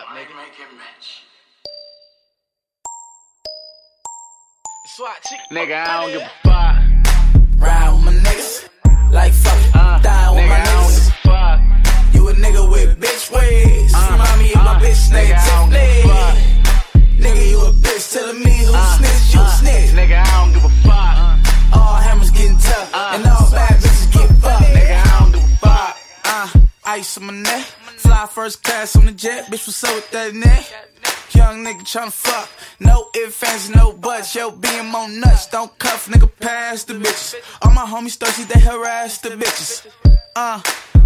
up, nigga? Make him rich. SWAT chick. Nigga, I don't give a fuck. Ride with my niggas. Like fuck it. Uh, Die with nigga, my I don't niggas. give a fuck. You a nigga with bitch ways. Uh, Mommy and my uh, bitch named nigga, I don't give a Tiffany. fuck. Nigga, you a bitch telling me who Uh, snitch, you uh, snitch. Nigga, I don't give a fuck. All hammers getting tough. Uh, and all bad bitches get fucked. Nigga, I don't give a fuck. Uh, ice on my neck. Fly first class on the jet. Bitch, what's up with that neck? Young nigga tryna fuck. No ifs, ands, no buts. Yo, being on nuts. Don't cuff, nigga, pass the bitches. All my homies thirsty, they harass the bitches. Uh,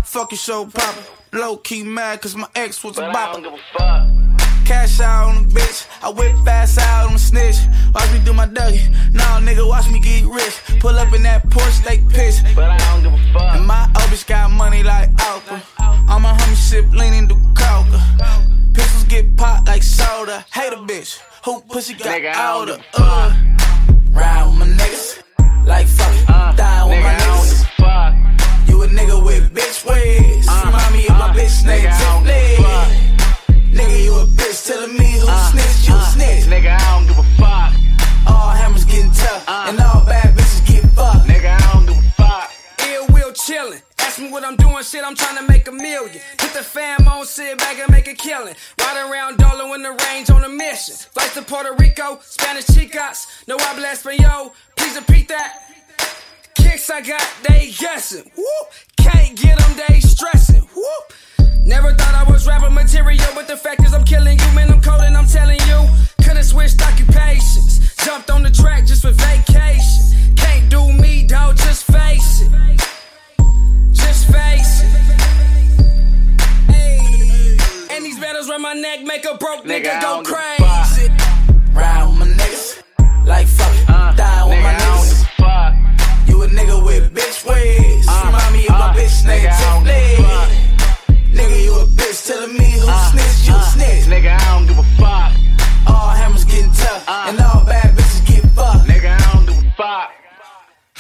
fuck your show popper. Low key mad, cause my ex was a But I don't bopper. A. Cash out on the bitch. I whip fast out on the snitch. Watch me do my Dougie. Nah, nigga, watch me get rich. Pull up in that Porsche, they piss. But I don't give a fuck. And my old bitch got money like Alpha. All my homies sip leaning do coca. Pistols get popped like soda. Hate a bitch. Who pussy got Nigga, older? Uh. Ride with my niggas. Like fuck it. Uh, Die with nigga, my niggas. a fuck. You a nigga with bitch ways. Uh, Mommy and my uh, bitch nigga, give Tiffany. Nigga, you a bitch telling me who Uh, snitch, you uh, snitch. Nigga, I don't give a fuck. All hammers getting tough. Uh. and all bad bitches get fucked. Nigga, I don't give a fuck. Ill will chillin'. Ask me what I'm doing, shit, I'm trying to make a million. Put the fam on, sit back and make a killing. Ride around Dolo in the range on a mission. Flights to Puerto Rico, Spanish chicas. No habla español, please repeat that. Kicks I got, they guessing. Whoop. Can't get them, they stressing. Whoop. Never thought I was rapper material, but the fact is I'm killing you, man. I'm cold and I'm telling you. Could've switched occupations. Jumped on the track just for vacation. Can't do me, dog, just face it. Just face it. Hey. And these battles around my neck make a broke Nigga, nigga, go don't give a crazy. Round with my niggas. Like fuck it. Uh, Die with nigga, my niggas. You a nigga with bitch ways. Uh, Mommy and my uh, bitch named nigga, Nigga, you a bitch telling me who Uh, snitch, you uh, snitch. Nigga, I don't give a fuck. All hammers getting tough. Uh. and all bad bitches get fucked. Nigga, I don't give a fuck.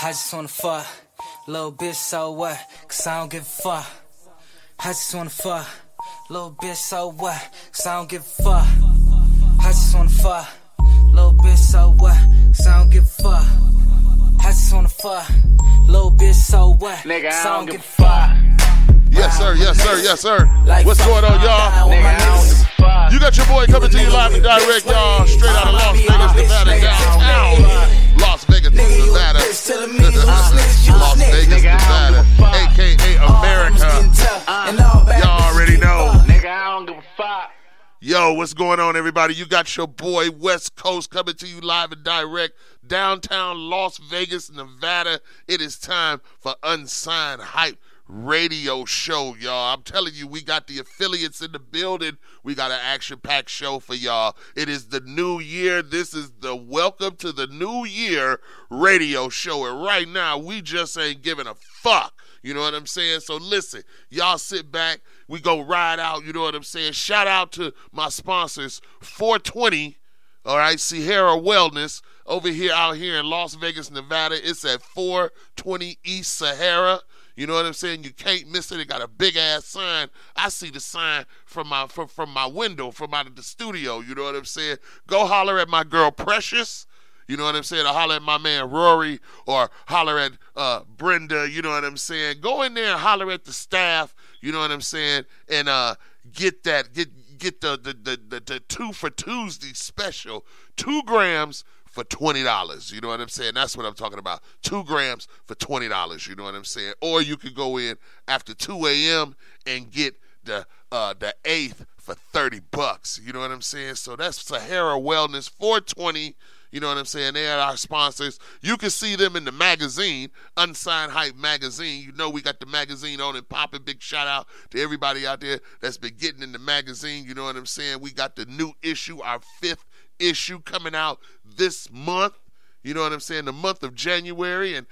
I just wanna fuck. Little bitch, so what? Cause I don't give a fuck. I just wanna fuck. Little bitch, so what? Cause I don't give a fuck. I just wanna fuck. Little bitch, so what? Cause I don't give a fuck. I just wanna fuck. Little bitch, so what? Nigga, I don't give a fuck. Yes, sir. Yes, sir. Yes, sir. What's going on, y'all? Die with Nigga, my I don't give niggas. a fuck. You got your boy coming to you live and direct, y'all, straight out of Las Vegas, Nevada, downtown. Las Vegas, Nigga, you a Nevada. bitch telling me who snitch, you Las. Vegas, Nigga, I don't Nevada, give a fuck. aka All hammers getting America. tough. Uh, all bad Y'all already know. Nigga, I don't give a fuck. Yo, what's going on, everybody? You got your boy West Coast coming to you live and direct, downtown Las Vegas, Nevada. It is time for Unsigned Hype radio show, y'all. I'm telling you, we got the affiliates in the building. We got an action packed show for y'all. It is the new year. This is the Welcome to the New Year radio show. And right now, we just ain't giving a fuck. You know what I'm saying? So listen, y'all sit back. We go ride out. You know what I'm saying? Shout out to my sponsors, 420. All right, Sierra Wellness over here out here in Las Vegas, Nevada. It's at 420 East Sahara. You know what I'm saying? You can't miss it. It got a big ass sign. I see the sign from my from, from my window, from out of the studio. You know what I'm saying? Go holler at my girl Precious. You know what I'm saying? Or holler at my man Rory or holler at uh, Brenda. You know what I'm saying? Go in there and holler at the staff. You know what I'm saying? And uh, get that get get the the, the the the two for Tuesday special. Two grams for twenty dollars. You know what I'm saying? That's what I'm talking about. Two grams for twenty dollars. You know what I'm saying? Or you could go in after two a.m. and get the uh, the eighth for thirty bucks. You know what I'm saying? So that's Sahara Wellness 420. You know what I'm saying? They are our sponsors. You can see them in the magazine, Unsigned Hype Magazine. You know we got the magazine on and popping. Big shout out to everybody out there that's been getting in the magazine. You know what I'm saying? We got the new issue, our fifth issue coming out this month. You know what I'm saying? The month of January and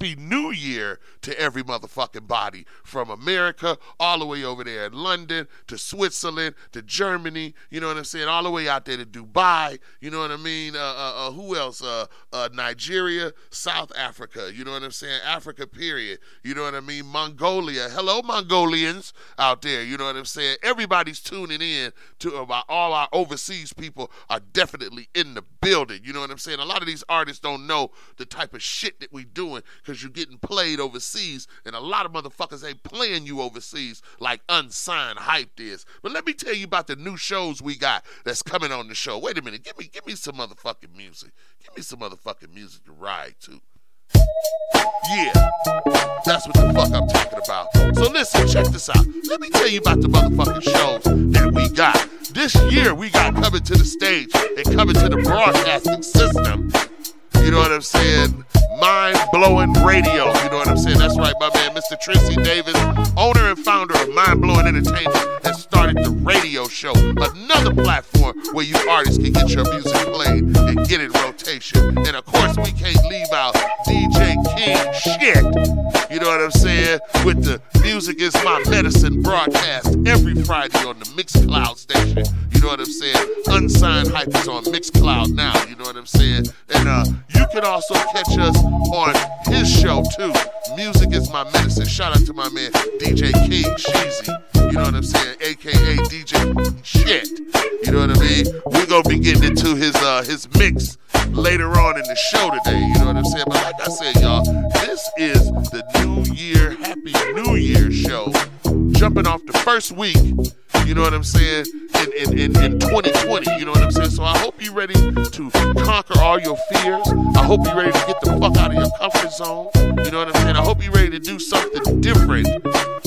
happy new year to every motherfucking body from America all the way over there in London to Switzerland to Germany. You know what I'm saying? All the way out there to Dubai. You know what I mean? Uh, uh, uh, who else? Uh, uh, Nigeria, South Africa. You know what I'm saying? Africa, period. You know what I mean? Mongolia. Hello, Mongolians out there. You know what I'm saying? Everybody's tuning in to about all our overseas people are definitely in the building. You know what I'm saying? A lot of these artists don't know the type of shit that we doing because you're getting played overseas, and a lot of motherfuckers ain't playing you overseas like unsigned hype is. But let me tell you about the new shows we got that's coming on the show. Wait a minute, give me give me some motherfucking music. Give me some motherfucking music to ride to. Yeah, that's what the fuck I'm talking about. So listen, check this out. Let me tell you about the motherfucking shows that we got. This year we got coming to the stage and coming to the broadcasting system. You know what I'm saying? Mind blowing radio. You know what I'm saying? That's right, my man, Mr. Tracy Davis, owner and founder of Mind Blowing Entertainment, has started the radio show, another platform where you artists can get your music played and get in rotation. And of course, we can't leave out DJ King shit. You know what I'm saying? With the Music is My Medicine broadcast every Friday on the Mixcloud station. You know what I'm saying? Unsigned Hype is on Mixcloud now. You know what I'm saying? And uh, you can also catch us on his show too. Music is My Medicine. Shout out to my man DJ King Sheezy. You know what I'm saying? AKA DJ Shit. You know what I mean? We're gonna be getting into his uh his mix later on in the show today. You know what I'm saying? But like I said, y'all, this is the New Year Happy New Year show. Jumping off the first week, you know what I'm saying, in, in, in, in 2020, you know what I'm saying? So I hope you're ready to conquer all your fears. I hope you're ready to get the fuck out of your comfort zone. You know what I'm saying? I hope you're ready to do something different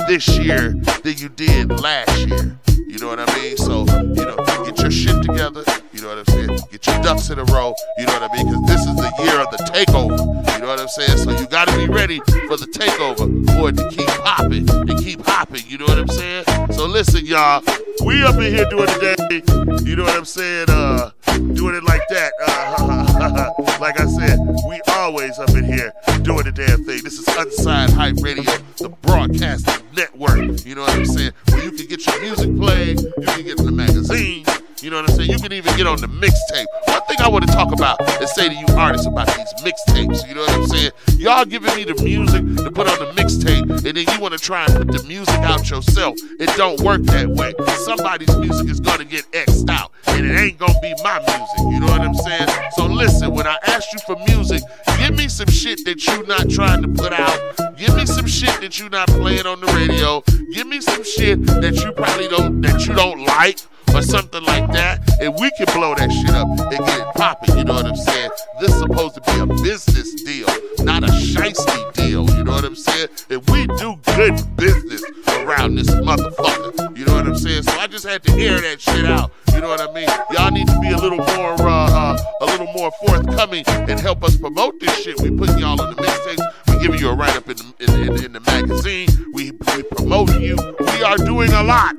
this year than you did last year. You know what I mean? So, you know, get your shit together. You know what I'm saying? Get your ducks in a row. You know what I mean? Because this is the year of the takeover. You know what I'm saying? So you got to be ready for the takeover for it to keep popping and keep hopping. You know what I'm saying? So listen, y'all. We up in here doing the day. You know what I'm saying? Uh, doing it like that. Uh, like I said, we always up in here doing the damn thing. This is Unsigned Hype Radio, the broadcasting network. You know what I'm saying? Where you can get your music played, you can get in the magazine. You know what I'm saying? You can even get on the mixtape. One thing I want to talk about and say to you artists about these mixtapes. You know what I'm saying? Y'all giving me the music to put on the mixtape, and then you want to try and put the music out yourself. It don't work that way. Somebody's music is gonna get X'd out, and it ain't gonna be my music. You know what I'm saying? So listen, when I ask you for music, give me some shit that you not trying to put out. Give me some shit that you not playing on the radio. Give me some shit that you probably don't that you don't like or something like that, and we can blow that shit up and get it popping. You know what I'm saying? This is supposed to be a business deal, not a shiesty deal. You know what I'm saying? And we do good business around this motherfucker. You know what I'm saying? So I just had to air that shit out. You know what I mean? Y'all need to be a little more, uh, uh, a little more forthcoming and help us promote this shit. We putting y'all in the mixtapes. We giving you a write up in the, in, in, in the magazine. We we promoting you. We are doing a lot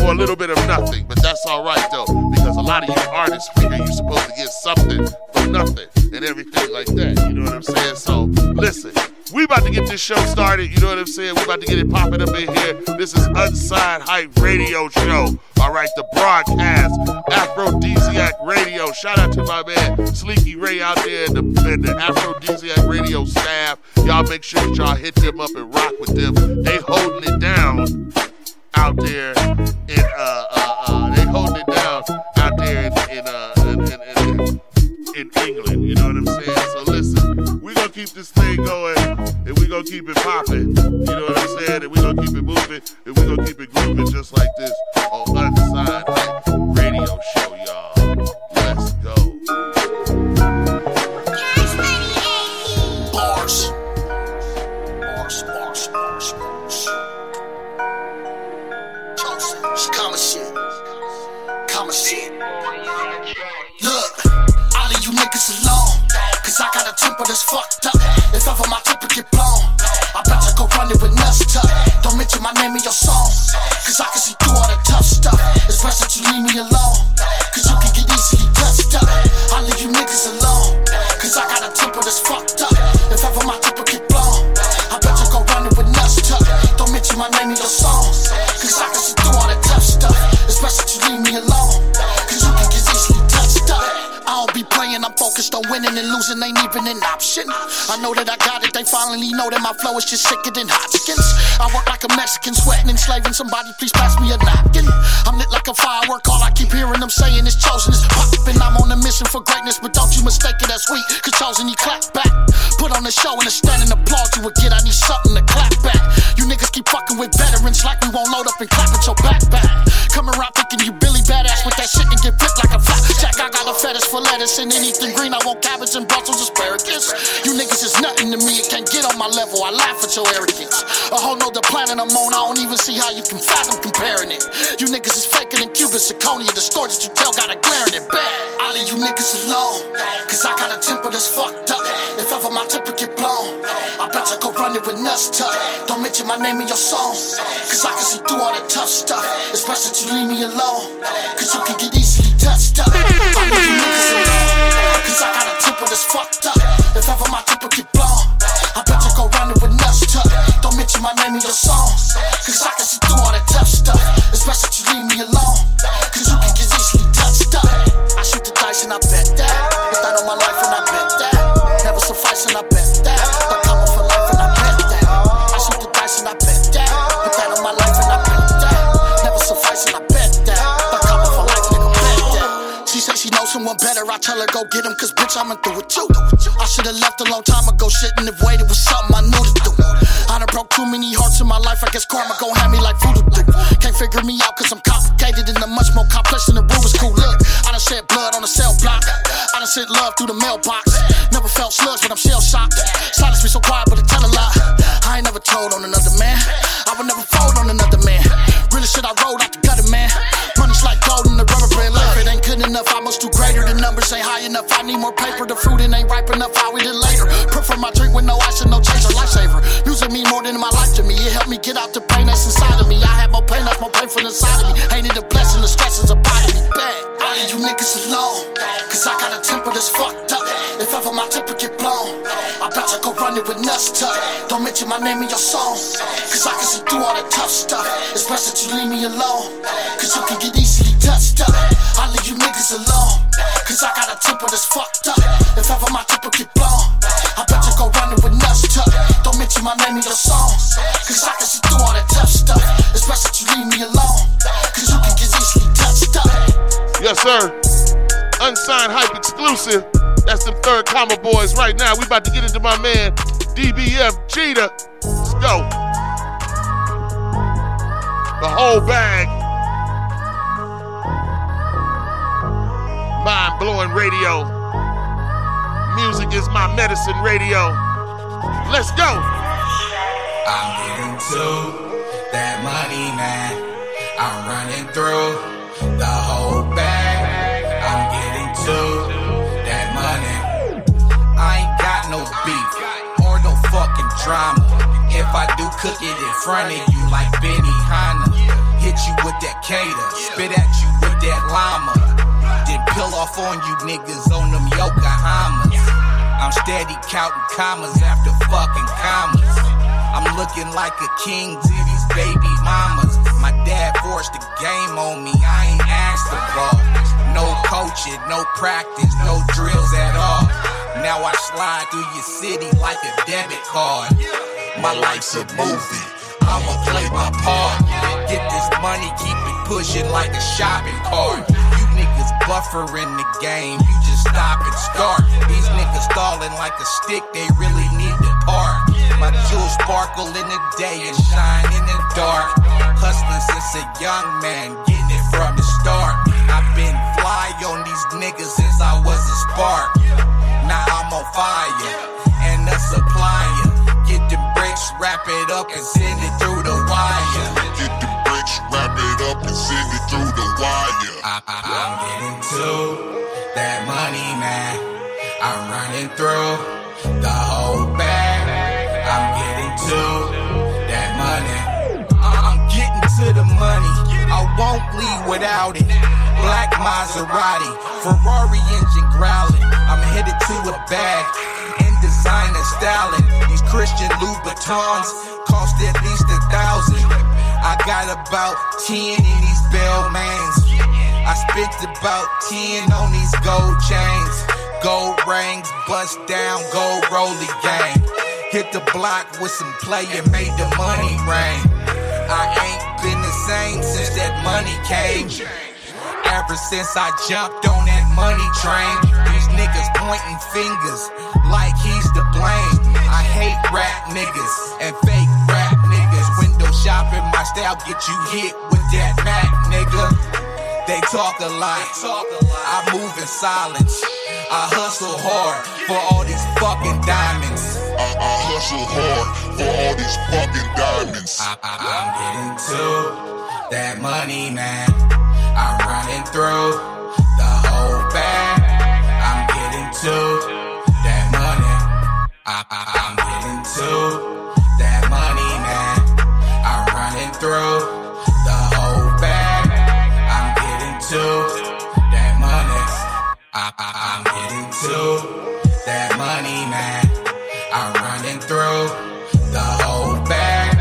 for a little bit of nothing, but that's all right though, because a lot of you artists figure you're supposed to get something for nothing and everything like that. You know what I'm saying? So listen, we about to get this show started. You know what I'm saying? We about to get it popping up in here. This is Unsigned Hype Radio Show. All right, the broadcast, Aphrodisiac Radio. Shout out to my man Sleeky Ray out there and the, and the Aphrodisiac Radio staff. Y'all make sure that y'all hit them up and rock with them. They holding it down out there in uh uh uh they holding it down out there in in uh in, in, in, England. You know what I'm saying? So listen, we gonna keep this thing going and we gonna keep it popping. You know what I'm saying? And we gonna keep it moving and we gonna keep it grooving just like this on Unsigned Radio Show, y'all. Let's go. It's common shit. Common shit. Look, all of you niggas alone. Cause I got a temper that's fucked up. If ever my temper get blown, I bet I go running with nuts tuck. Don't mention my name in your song. Cause I can see through all the tough stuff. It's best that you leave me alone. Cause you can get easily touched up. I leave you niggas alone. Cause I got a temper that's fucked up. If ever my temper get blown, I bet you go running with nuts tuck. Don't mention my name in your song. Focused on winning and losing ain't even an option. I know that I got it, they finally know that my flow is just sicker than Hodgkins. I work like a Mexican, sweating, enslaving somebody, please pass me a napkin. I'm lit like a firework, all I keep hearing them saying is chosen is popping. I'm on a mission for greatness, but don't you mistake it as sweet, cause chosen he clap back. Put on a show and a standing applause you would get, I need something to clap back. You niggas keep fucking with veterans like we won't load up and clap at your backpack. Come around thinking you Billy Badass with that shit and get flipped like a flapjack. I got a fetish for lettuce and anything green. I want cabbage and Brussels asparagus. You niggas is nothing to me, it can't get on my level. I laugh at your arrogance. A whole nother planet I'm on, I don't even see how you can fathom comparing it. You niggas is faker than Cuban zirconia. The story that you tell got a glaring it bad. I leave you niggas alone, cause I got a temper that's fucked up. If ever my temper get blown, I bet go run it with nuts. Don't mention my name in your song, cause I can see through all the tough stuff. It's best you leave me alone, cause you can get easily touched up. I leave you niggas alone, cause I got a temper that's fucked up. If ever my temper get blown, I bet you go run it with nuts tuck. Don't mention my name in your song, cause I can see through all the tough stuff. Best that you leave me alone, cause you can get easily touched up. I shoot the dice and I bet that. Someone better. I tell her go get him, cause bitch, I'm through with you. I should've left a long time ago. Shouldn't have waited with something I knew to do. I done broke too many hearts in my life. I guess karma gon' have me like voodoo do. Can't figure me out cause I'm complicated and I'm much more complex than the Rubik's Cube. Look, I done shed blood on the cell block. I done sent love through the mailbox. Never felt slugs, but I'm shell shocked. Silence me so quiet, high enough. I need more paper. The fruit it ain't ripe enough. I'll eat it later. Prefer my drink with no ice and no chaser. Lifesaver. Using me more than my life to me. It helped me get out the pain that's inside of me. I had more pain, that's more painful inside of me. Ain't it a blessing? The stress is a body. Bad. I leave you niggas alone. Cause I got a temper that's fucked up. If ever my temper get blown, I bet you go run it with nuts. Don't mention my name in your song. Cause I can see through all the tough stuff. It's best that you leave me alone. Cause you can get easily touched up. I leave you niggas alone. Cause I got a temper that's fucked up. If ever my temper get blown, I bet you go running with nuts tuck. Don't mention my name in your song. Cause I can see through all the tough stuff. It's best that you leave me alone. Cause you can get easily touched up. Yes, sir. Unsigned hype exclusive. That's the third comma boys right now. We about to get into my man DBF Cheetah. Let's go. The whole bag. Blowing radio. Music is my medicine radio. Let's go. I'm getting to that money, man. I'm running through the whole bag. I'm getting to that money. I ain't got no beef or no fucking drama. If I do cook it in front of you like Benihana, hit you with that cater, spit at you with that llama, then peel off on you niggas on them Yokohamas. I'm steady counting commas after fucking commas. I'm looking like a king to these baby mamas. My dad forced the game on me, I ain't asked the ball. No coaching, no practice, no drills at all. Now I slide through your city like a debit card. My life's a movie, I'ma play my part. Get this money, keep it pushing like a shopping cart. Niggas buffering the game, you just stop and start. These niggas stalling like a stick, they really need to park. My jewels sparkle in the day and shine in the dark. Hustling since a young man, getting it from the start. I've been fly on these niggas since I was a spark. Now I'm on fire and a supplier. Get the bricks, wrap it up and send it through the wire. Get the bricks, wrap it up and send it through I'm getting to that money, man. I'm running through the whole bag. I'm getting to that money. I'm getting to the money. I won't leave without it. Black Maserati, Ferrari engine growling. I'm headed to a bag in designer styling. These Christian Louboutins cost at least a thousand. I got about 10 in these Balmains. I spent about 10 on these gold chains. gold rings, bust down, gold rolly gang. Hit the block with some play and made the money rain. I ain't been the same since that money came. Ever since I jumped on that money train, these niggas pointing fingers like he's to blame. I hate rap niggas and fake rap niggas. Window shopping, my style get you hit with that Mac nigga. They talk a lot, I move in silence. I hustle hard for all these fucking diamonds. I, I hustle hard for all these fucking diamonds. I, I, I'm getting to that money, man. I'm running through the whole bag. I'm getting to that money. I, I, I'm getting to I'm getting to that money, man. I'm running through the whole bag.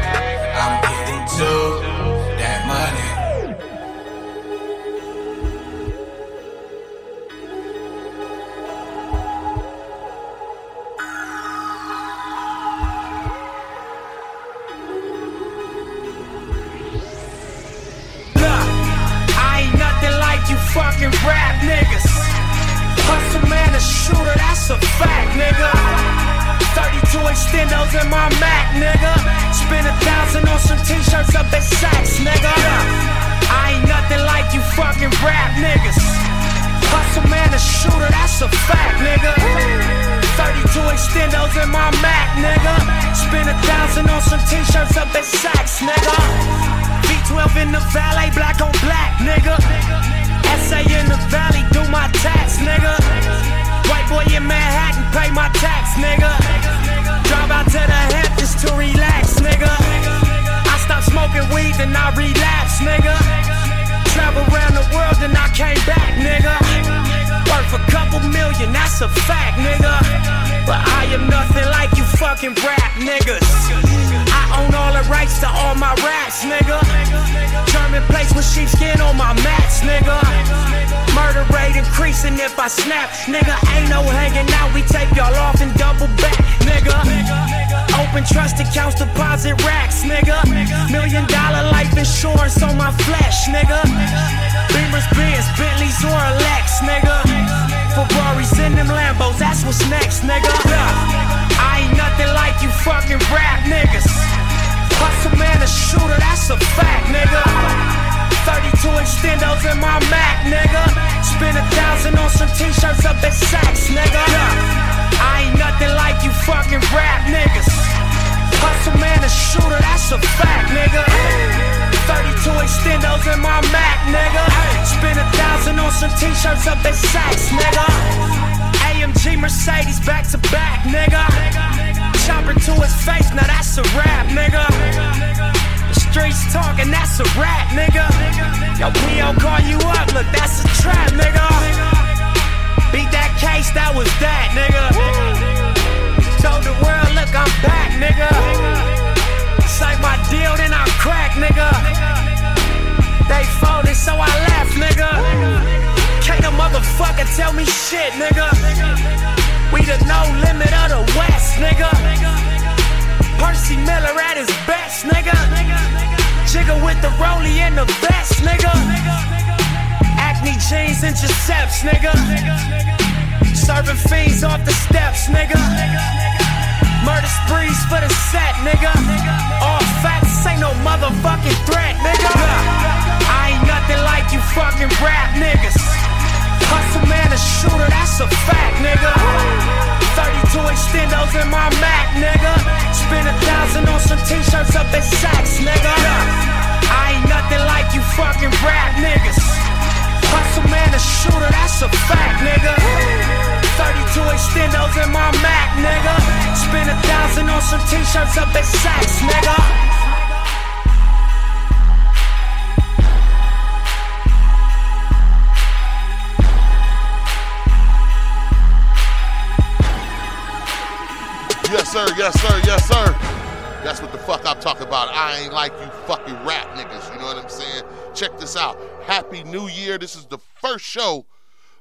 I'm getting to that money. Fucking rap niggas. A shooter, that's a fact, nigga. 32 extendos in my Mac, nigga. Spend a thousand on some t-shirts up at Saks, nigga. I ain't nothing like you fucking rap niggas. Hustle man, a shooter, that's a fact, nigga. 32 extendos in my Mac, nigga. Spend a thousand on some t-shirts up at Saks, nigga. V12 in the valet, black on black, nigga. SA in the valley, do my tax, nigga. Boy in Manhattan, pay my tax, nigga. Drive out to the Hamptons to relax, nigga. I stopped smoking weed, then I relapsed, nigga. Travel around the world, then I came back, nigga. Worth a couple million, that's a fact, nigga. But I am nothing like you fucking rap niggas. I increasing if I snap, nigga. Ain't no hanging out, we tape y'all off and double back, nigga. Open trust accounts, deposit racks, nigga. Million dollar life insurance on my flesh, nigga. Beamers, Benz, Bentleys, or a Lex, nigga. Ferraris in them Lambos, that's what's next, nigga. I ain't nothing like you fucking rap niggas. Hustle man, a shooter, that's a fact, nigga. 32 extendos in my Mac, nigga. Spend a thousand on some t-shirts up at Saks, nigga. I ain't nothing like you fucking rap niggas. Hustle man, a shooter, that's a fact, nigga. 32 extendos in my Mac, nigga. Spend a thousand on some t-shirts up at Saks, nigga. AMG Mercedes back to back, nigga. Chopper to his face, now that's a rap, nigga. Streets talking, that's a rap, nigga. Yo, P.O. call you up, look, that's a trap, nigga. Beat that case, that was that, nigga. Told the world, look, I'm back, nigga. Signed my deal, then I crack, nigga. They folded, so I left, nigga. Can't a motherfucker tell me shit, nigga. We the no limit of the West, nigga. Percy Miller at his best, nigga. Jigger with the rollie and the vest, nigga. Acne jeans Giuseppe's, nigga. Serving fiends off the steps, nigga. Murder sprees for the set, nigga. All facts ain't no motherfucking threat, nigga. I ain't nothing like you fucking rap niggas. Hustle man, a shooter, that's a fact, nigga. 32 extendos in my Mac, nigga. Spend a thousand on some t-shirts up at Saks, nigga. I ain't nothing like you fucking rap niggas. Hustle man, a shooter, that's a fact, nigga. 32 extendos in my Mac, nigga. Spend a thousand on some t-shirts up at Saks, nigga. Yes, sir. Yes, sir. Yes, sir. That's what the fuck I'm talking about. I ain't like you fucking rap niggas. You know what I'm saying? Check this out. Happy New Year. This is the first show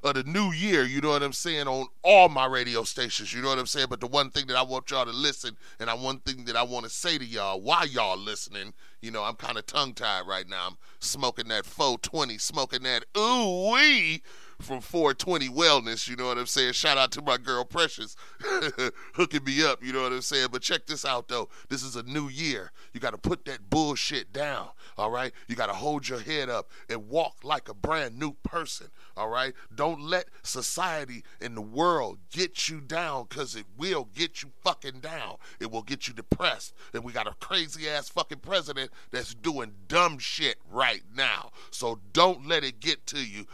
of the new year, you know what I'm saying, on all my radio stations, you know what I'm saying? But the one thing that I want y'all to listen, and I one thing that I want to say to y'all while y'all listening, you know, I'm kind of tongue tied right now. I'm smoking that 420, smoking that ooh wee from 420 Wellness, you know what I'm saying? Shout out to my girl Precious hooking me up, you know what I'm saying? But check this out though. This is a new year. You got to put that bullshit down, all right? You got to hold your head up and walk like a brand new person, all right? Don't let society and the world get you down cuz it will get you fucking down. It will get you depressed. And we got a crazy ass fucking president that's doing dumb shit right now. So don't let it get to you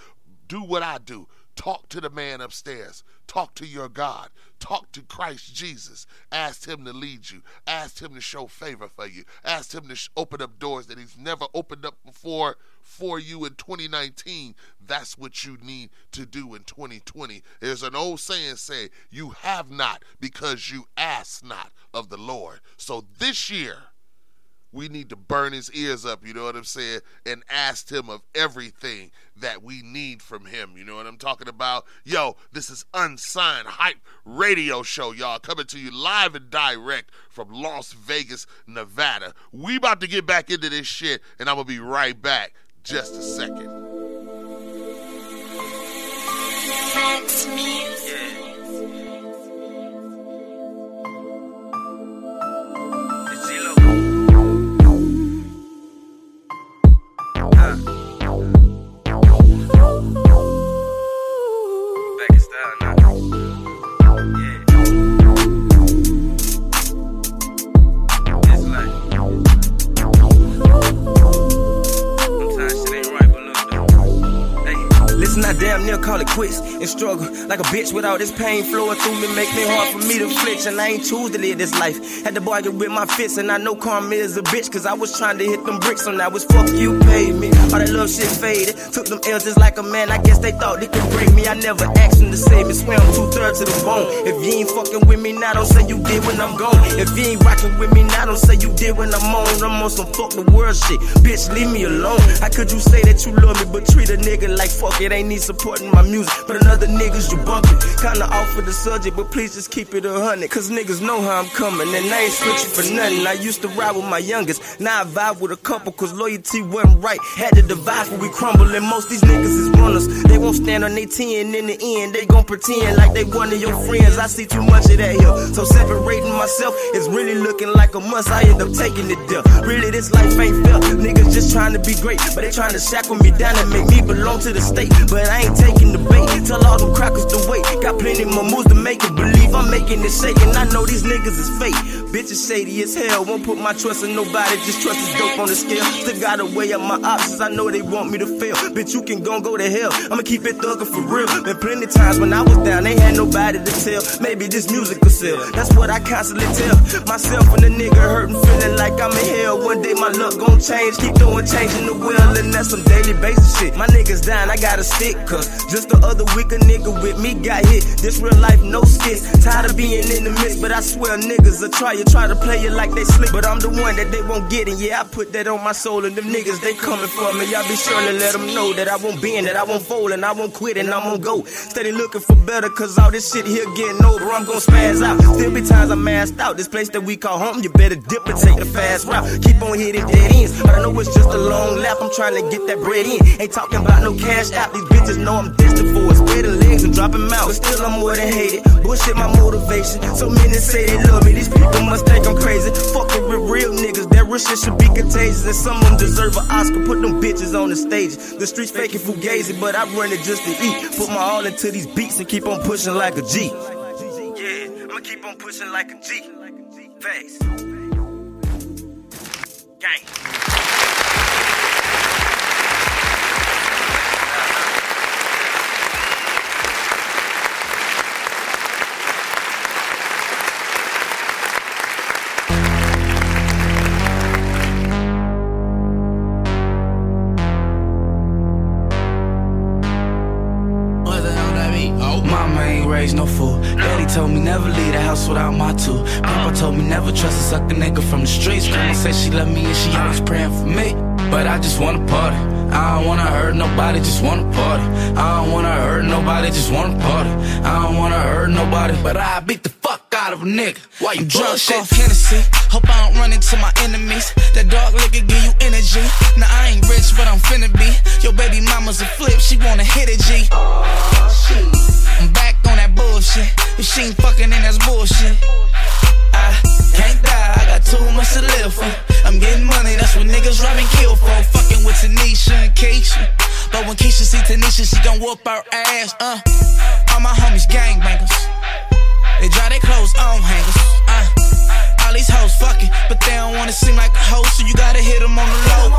do what I do. Talk to the man upstairs. Talk to your God. Talk to Christ Jesus. Ask him to lead you. Ask him to show favor for you. Ask him to open up doors that he's never opened up before for you in 2019. That's what you need to do in 2020. There's an old saying say, you have not because you ask not of the Lord. So this year, we need to burn his ears up, you know what I'm saying, and ask him of everything that we need from him. You know what I'm talking about? Yo, this is Unsigned Hype Radio Show, y'all, coming to you live and direct from Las Vegas, Nevada. We about to get back into this shit, and I'm gonna be right back. Just a second. Back and struggle like a bitch with all this pain flowing through me, make me hard for me to flinch. And I ain't choose to live this life. Had to bargain with my fists, and I know karma is a bitch, cause I was trying to hit them bricks, so now it's fuck you, pay me. All that love shit faded. Took them L's just like a man, I guess they thought they could break me. I never asked them to save me, swear I'm two thirds to the bone. If you ain't fucking with me now, don't say you did when I'm gone. If you ain't rocking with me now, don't say you did when I'm on. I'm on some fuck the world shit. Bitch, leave me alone. How could you say that you love me, but treat a nigga like fuck it? Ain't need supporting my music, but another niggas you bumpin'. Kinda off with the subject, but please just keep it a hundred. Cause niggas know how I'm coming, and I ain't switching for nothing. I used to ride with my youngest, now I vibe with a couple, cause loyalty wasn't right. Had to divide when we crumble, and most these niggas is runners. They won't stand on their 10 in the end, they gon' pretend like they one of your friends. I see too much of that here, so separating myself is really looking like a must. I end up taking it there. Really, this life ain't fair. Niggas just trying to be great, but they trying to shackle me down and make me belong to the state. But I ain't taking the. Tell all them crackers to wait. Got plenty more moves to make it believe I'm making it shake. And I know these niggas is fake. Bitches shady as hell. Won't put my trust in nobody. Just trust is dope on the scale. Still gotta weigh up my options. I know they want me to fail. Bitch, you can gon' go to hell. I'ma keep it thuggin' for real. Been plenty times when I was down, they had nobody to tell. Maybe this music could sell. That's what I constantly tell myself and the nigga hurting, feeling like I'm in hell. One day my luck gon' change. Keep doing changing the wheel, and that's some daily basis shit. My niggas dying, I gotta stick. Cause just the other week a nigga with me got hit. This real life, no skits. Tired of being in the mix, but I swear niggas will try you, try to play it like they slick. But I'm the one that they won't get, and yeah, I put that on my soul. And them niggas, they coming for me. Y'all be sure to let them know that I won't bend, that I won't fold, and I won't quit, and I'm gonna go. Steady looking for better, cause all this shit here getting over. I'm gonna spaz out. Still be times I'm masked out. This place that we call home, you better dip and take the fast route. Keep on hitting dead ends, but I know it's just a long lap. I'm trying to get that bread in. Ain't talking about no cash out. These bitches know I'm destined for it. Spreading legs and dropping out. But still, I'm more than hated. Bullshit my motivation. So many say they love me. These people must think I'm crazy. Fucking with real niggas. That real shit should be contagious. And some of them deserve an Oscar. Put them bitches on the stage. The streets faking fugazi, but I run it just to eat. Put my all into these beats and keep on pushing like a G. Yeah, I'ma keep on pushing like a G. Facts. Gang. Raised no fool. Daddy told me never leave the house without my two. Papa told me never trust a sucker nigga from the streets. Grandma said she love me and she always praying for me. But I just wanna party. I don't wanna hurt nobody, just wanna party. I don't wanna hurt nobody, just wanna party. I don't wanna hurt nobody, but I beat the out of a nigga. Why you drunk Drunk off Hennessy. Hope I don't run into my enemies. That dark liquor give you energy. Now I ain't rich, but I'm finna be. Your baby mama's a flip, she wanna hit it, G. I'm back on that bullshit. If she ain't fucking, then that's bullshit. I can't die, I got too much to live for. I'm getting money, that's what niggas rob and kill for. Fucking with Tanisha and Keisha. But when Keisha see Tanisha, she gon' whoop her ass, uh. All my homies gangbangers. They dry their clothes on hangers, uh. All these hoes fucking, but they don't wanna seem like a hoe, so you gotta hit them on the low.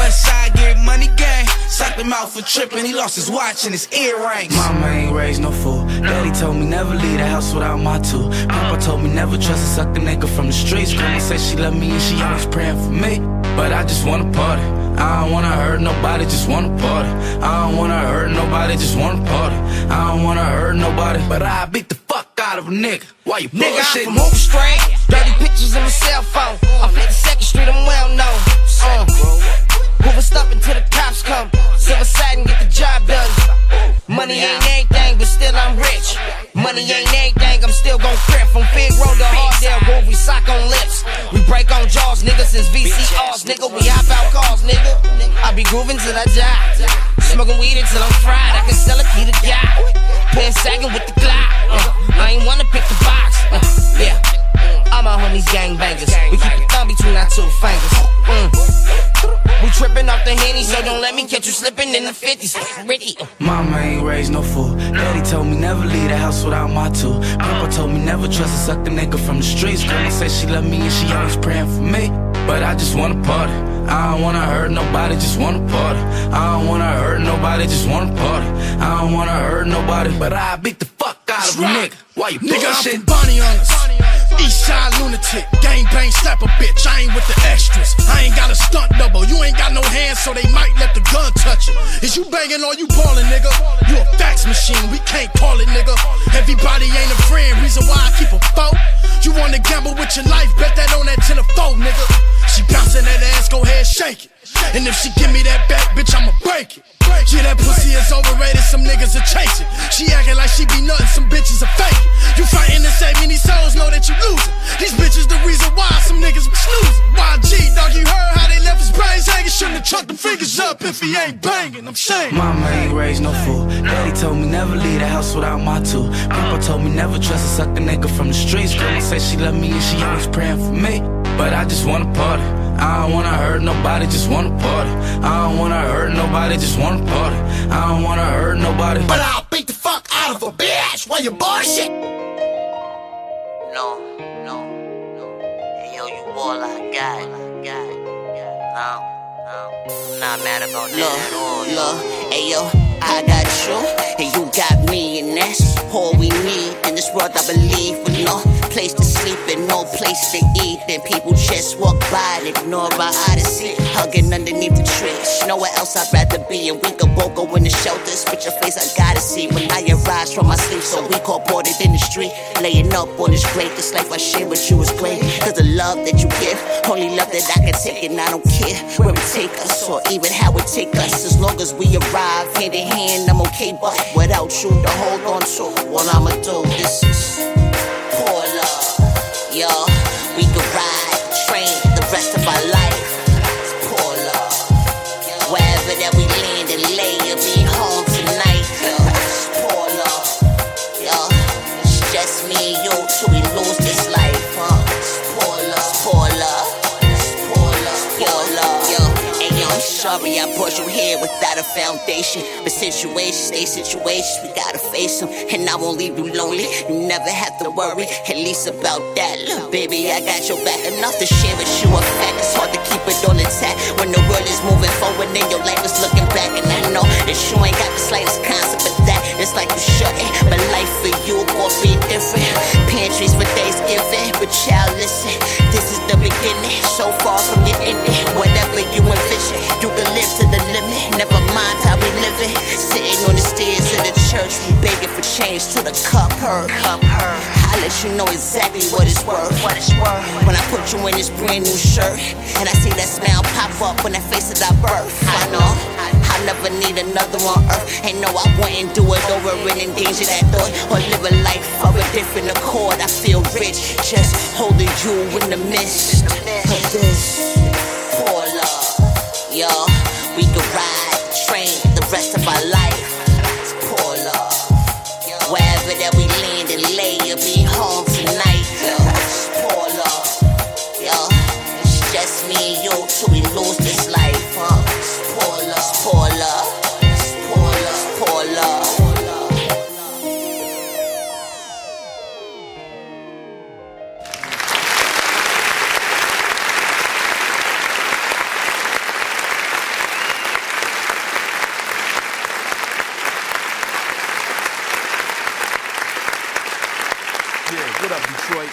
West side get money gang. Socked him out for tripping, he lost his watch and his earrings. Mama ain't raised no fool. Daddy told me never leave the house without my two. Papa told me never trust a sucker nigga from the streets. Grandma said she love me and she always praying for me. But I just wanna party. I don't wanna hurt nobody, just wanna party. I don't wanna hurt nobody, just wanna party. I don't wanna hurt nobody, but I beat the fuck out of a nigga. Why you Nigga, I'm bullshit? from Hoover Street. Dirty pictures on my cell phone. Off 52nd Street, I'm well known. Uh. Hoover stuff until the cops come. Silver satin, get the job done. Money ain't everything, but still I'm rich. Money ain't everything, I'm still gon' crip. From Fig Road to Hardale Road, we sock on lips. We break on jaws, nigga, since VCRs, nigga. We hop out cars, nigga. I be grooving till I die. Smoking weed until I'm fried. I can sell a key to God. Pen sagging with the Glock. Uh, I ain't wanna pick the box. Uh, yeah. All my homies gangbangers. We keep the thumb between our two fingers. Mm. We tripping off the henny, so don't let me catch you slipping in the 50s. Ricky. Mama ain't raised no fool. Daddy told me never leave the house without my two. Papa told me never trust a sucker nigga from the streets. Grandma said she love me and she always praying for me. But I just wanna party. I don't wanna hurt nobody, just wanna party. I don't wanna hurt nobody, just wanna party. I don't wanna hurt nobody, but I beat the fuck out of a nigga. Why you Nigga, I'm bullshit? from Bonnie on us. East side lunatic, gang bang slap a bitch. I ain't with the extras. I ain't got a stunt double. You ain't got no hands, so they might let the gun touch it. Is you banging or you ballin', nigga? You a fax machine, we can't call it, nigga. Everybody ain't a friend, reason why I keep a foe. You wanna gamble with your life, bet that on that 10 or 4, nigga. She bouncing that ass, go ahead, shake it. And if she give me that back, bitch, I'ma break it. Yeah, that pussy is overrated, some niggas are chasing. She acting like she be nothing, some bitches are fake. You fighting to save these souls know that you losing. These bitches the reason why some niggas be snoozing. YG, dog, you heard how they left his brains hanging. Shouldn't have chucked them fingers up if he ain't banging. I'm saying. Mama ain't raised no fool. Daddy told me never leave the house without my two. Papa told me never trust a sucker nigga from the streets. Grandma said she love me and she always praying for me. But I just wanna party. I don't wanna hurt nobody, just wanna party. I don't wanna hurt nobody, just wanna party. I don't wanna hurt nobody. But I'll beat the fuck out of a bitch while you bullshit. No, no, no. Hey, yo, you all I got. got, No, no. I'm not mad about that at all. Look, hey yo, I got you, and you got me, and that's all we need in this world. I believe with no place to sleep and no place to eat, and people just walk by and ignore our odyssey, hugging underneath the trees. Nowhere else I'd rather be, and we could both go in the shelters. With your face, I gotta see when I arise from my sleep. So we caught boarded in the street, laying up on this great. This life I share with you is great, cause the love that you give, only love that I can take, and I don't care where it take us or even how it take us. As long as we arrive hand in hand, I'm okay. But without you to hold on to, what I'ma do, this is. Yo, we can ride, train the rest of our life. Sorry I brought you here without a foundation. But situations, they situations, we gotta face them. And I won't leave you lonely. You never have to worry, at least about that. Look, baby, I got your back enough to share with you a fact. It's hard to keep it all intact when the world is moving forward and your life is looking back. And I know that you ain't got the slightest concept of that. It's like you shouldn't, but life for you will be different. Pantries for Thanksgiving, but child, listen, this is the beginning. So far from the ending, whatever you envision, you can live to the limit. Never mind how we living. Sitting on the stairs of the church, we begging for change to the cup her. Cup her. I let you know exactly what it's worth. What it's worth. When I put you in this brand new shirt, and I see that smile pop up on that face that I birth. I know. I'll never need another on earth. Uh, and no, I wouldn't do it over and endanger that thought. Or live a life of a different accord. I feel rich just holding you in the midst of this. Poor love. Yo, we could ride, train the rest of our life. Till we lose this life, huh? Poor love, poor love, poor love, poor love. Yeah, what up, Detroit?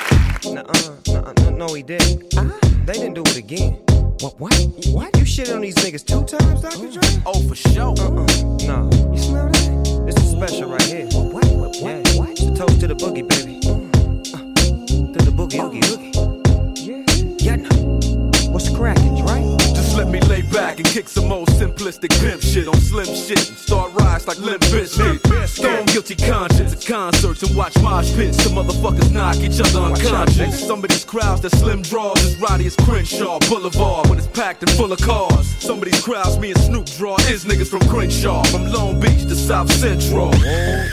Nuh-uh, nuh-uh, no, no, he didn't. Ah. They didn't do it again. What? What? What? You shit on these niggas two times, Dr. Mm. Dre? Oh, for sure. Uh-uh. Mm. No. You smell that? This is special right here. What? What? What? Yeah. What? It's a toast to the boogie, baby. Mm. Uh, to the boogie, oogie, oogie. Yeah. Yeah. What's cracking, Dre? Let me lay back and kick some old simplistic pimp shit on slim shit and start rise like Limp Bizkit. Stone guilty conscience at concerts and watch mosh pits. Some motherfuckers knock each other unconscious. Some of these crowds that slim draws as rowdy as Crenshaw Boulevard when it's packed and full of cars. Some of these crowds me and Snoop draw is niggas from Crenshaw, from Long Beach to South Central.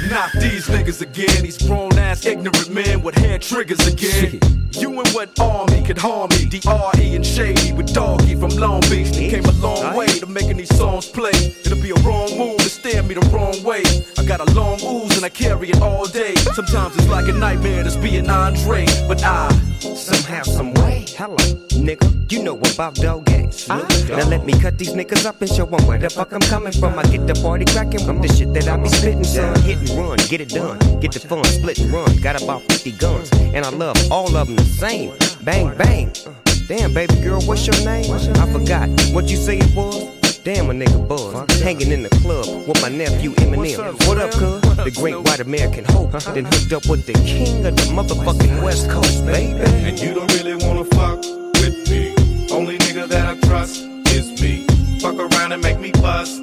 Not these niggas again, these grown ass ignorant men with hair triggers again. You and what army could harm me? D.R.E. and Shady with Doggy from Long Beach. They came a long way to making these songs play. It'll be a wrong move to stare me the wrong way. I got a long ooze and I carry it all day. Sometimes it's like a nightmare to being an Andre, but I Somehow, some way. Hello, nigga. You know about dog games. Now let me cut these niggas up and show 'em where the fuck I'm coming from. I get the party cracking with the shit that I be spitting, son. Hit and run, get it done. Get the fun, split and run. Got about 50 guns, and I love all of them same. Bang, bang. Damn, baby girl, what's your name? I forgot what you say it was. Damn, a nigga buzz. Hanging in the club with my nephew Eminem. What up, cuz? The great white American hope. Then hooked up with the king of the motherfucking West Coast, baby. And you don't really wanna fuck with me. Only nigga that I trust is me. Fuck around and make me bust.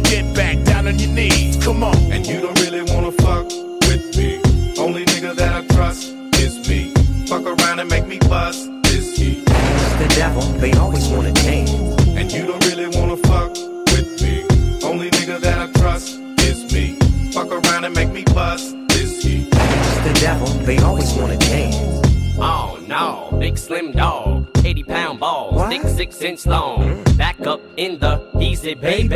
and get back down on your knees. Come on. And you don't really wanna fuck with me. Only nigga that I trust is me. Fuck around and make me bust is he. The devil, they always wanna dance. And you don't really wanna fuck with me. Only nigga that I trust is me. Fuck around and make me bust is he. The devil, they always wanna dance. Oh no, big slim dog, 80 pound balls, thick six inch long. Back up in the easy baby,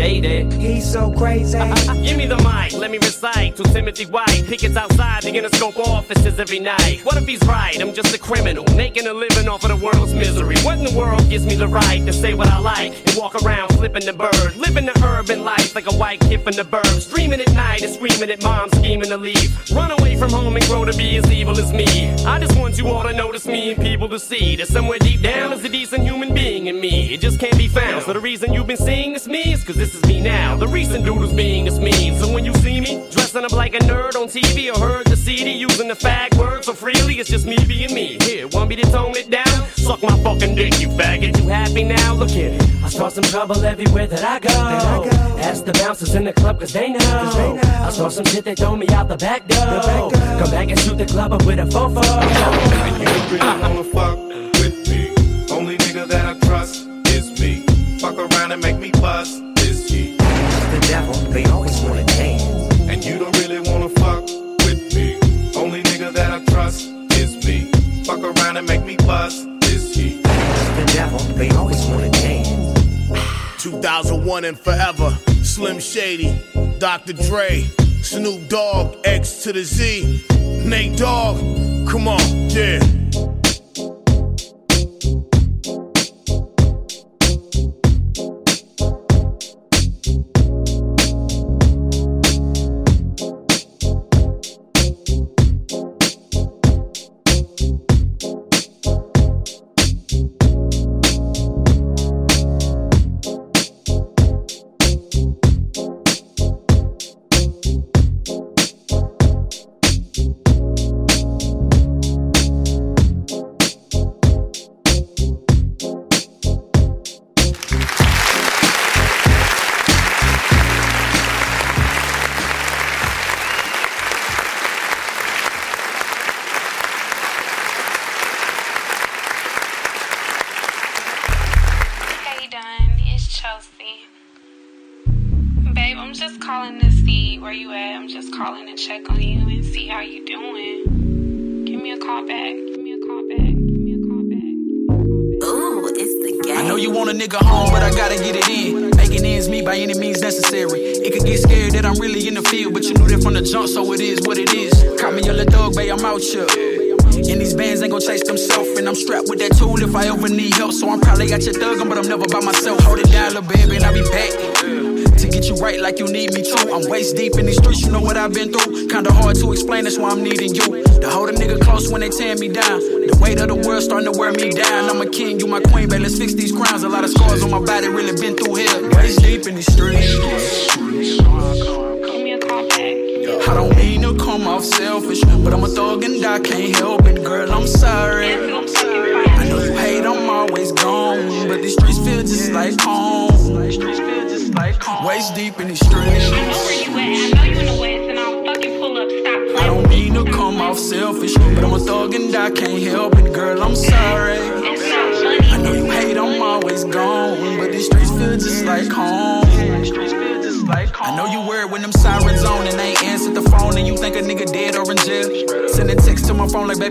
he's. He's so crazy. Give me the mic, let me recite to Timothy White. Pickets outside, the Interscope offices every night. What if he's right? I'm just a criminal, making a living off of the world's misery. What in the world gives me the right to say what I like and walk around flipping the bird, living the urban life like a white kid from the burbs, dreaming at night and screaming at mom, scheming to leave. Run away from home and grow to be as evil as me. I just want you all to notice me and people to see that somewhere deep down is a decent human being in me. It just can't be found. So the reason you've been seeing this me is cause this is me now. The recent who's being this mean. So when you see me dressing up like a nerd on TV or heard the CD using the fag word so freely, it's just me being me. Here, want me to tone it down? Suck my fucking dick, you faggot. You happy now? Look here. I start some trouble everywhere that I go. Ask the bouncers in the club cause they know. I saw some shit, they throw me out the back door. Come back and shoot the club up with a fofo. And you don't really wanna fuck with me. Only nigga that I trust is me. Fuck around and make me bust is he. The devil, they always wanna dance. And you don't really wanna fuck with me. Only nigga that I trust is me. Fuck around and make me bust is he. The devil, they always wanna dance. 2001 and forever. Slim Shady, Dr. Dre, Snoop Dogg, X to the Z. Nate Dogg, come on, yeah.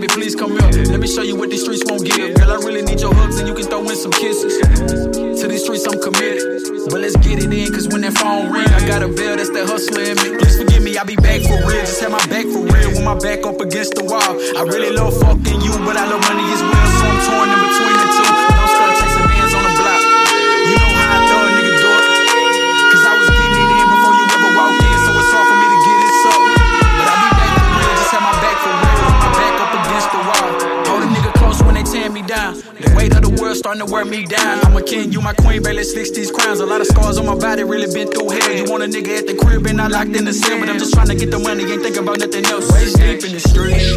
Baby, please come here. Let me show you what these streets won't give. Girl, I really need your hugs and you can throw in some kisses. To these streets, I'm committed. But let's get it in, cause when that phone ring, I got a veil that's the hustler in me. Please forgive me, I'll be back for real. Just have my back for real with my back up against the wall. I really love fucking you, but I love money as well, so I'm torn starting to wear me down. I'm a king, you my queen, fix these crowns. A lot of scars on my body, really been through hell. You want a nigga at the crib and I locked in the cell, but I'm just trying to get the money, ain't thinking about nothing else. Waist deep in the streets.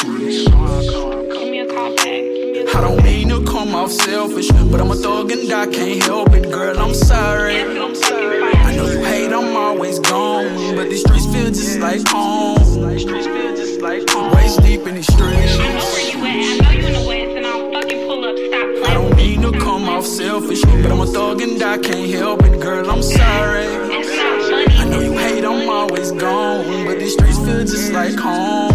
Give me a call back. I don't mean to come off selfish, but I'm a thug and I can't help it, girl. I'm sorry. I know you hate, I'm always gone, but these streets feel just like home. Waist deep in these streets. Off selfish, but I'm a thug and I can't help it, girl. I'm sorry. I know you hate, I'm always gone, but these streets feel just like home.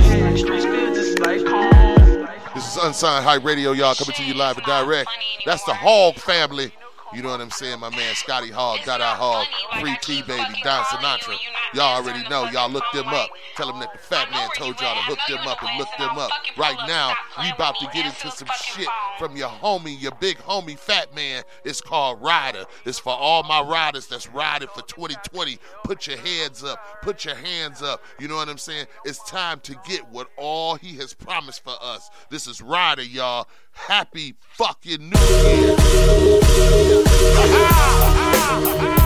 This is Unsigned Hype Radio, y'all, coming to you live and direct. That's the Hog family. You know what I'm saying? My man Scotty Hogg, Dada Hogg, Free T Baby, Don Sinatra. Y'all already know. Y'all look them up. Tell them that the fat man told y'all to hook them up and look them up. Right now, we about to get into some shit from your homie, your big homie Fat Man. It's called Rider. It's for all my riders that's riding for 2020. Put your heads up. Put your hands up. You know what I'm saying? It's time to get what all he has promised for us. This is Rider, y'all. Happy fucking New Year. Three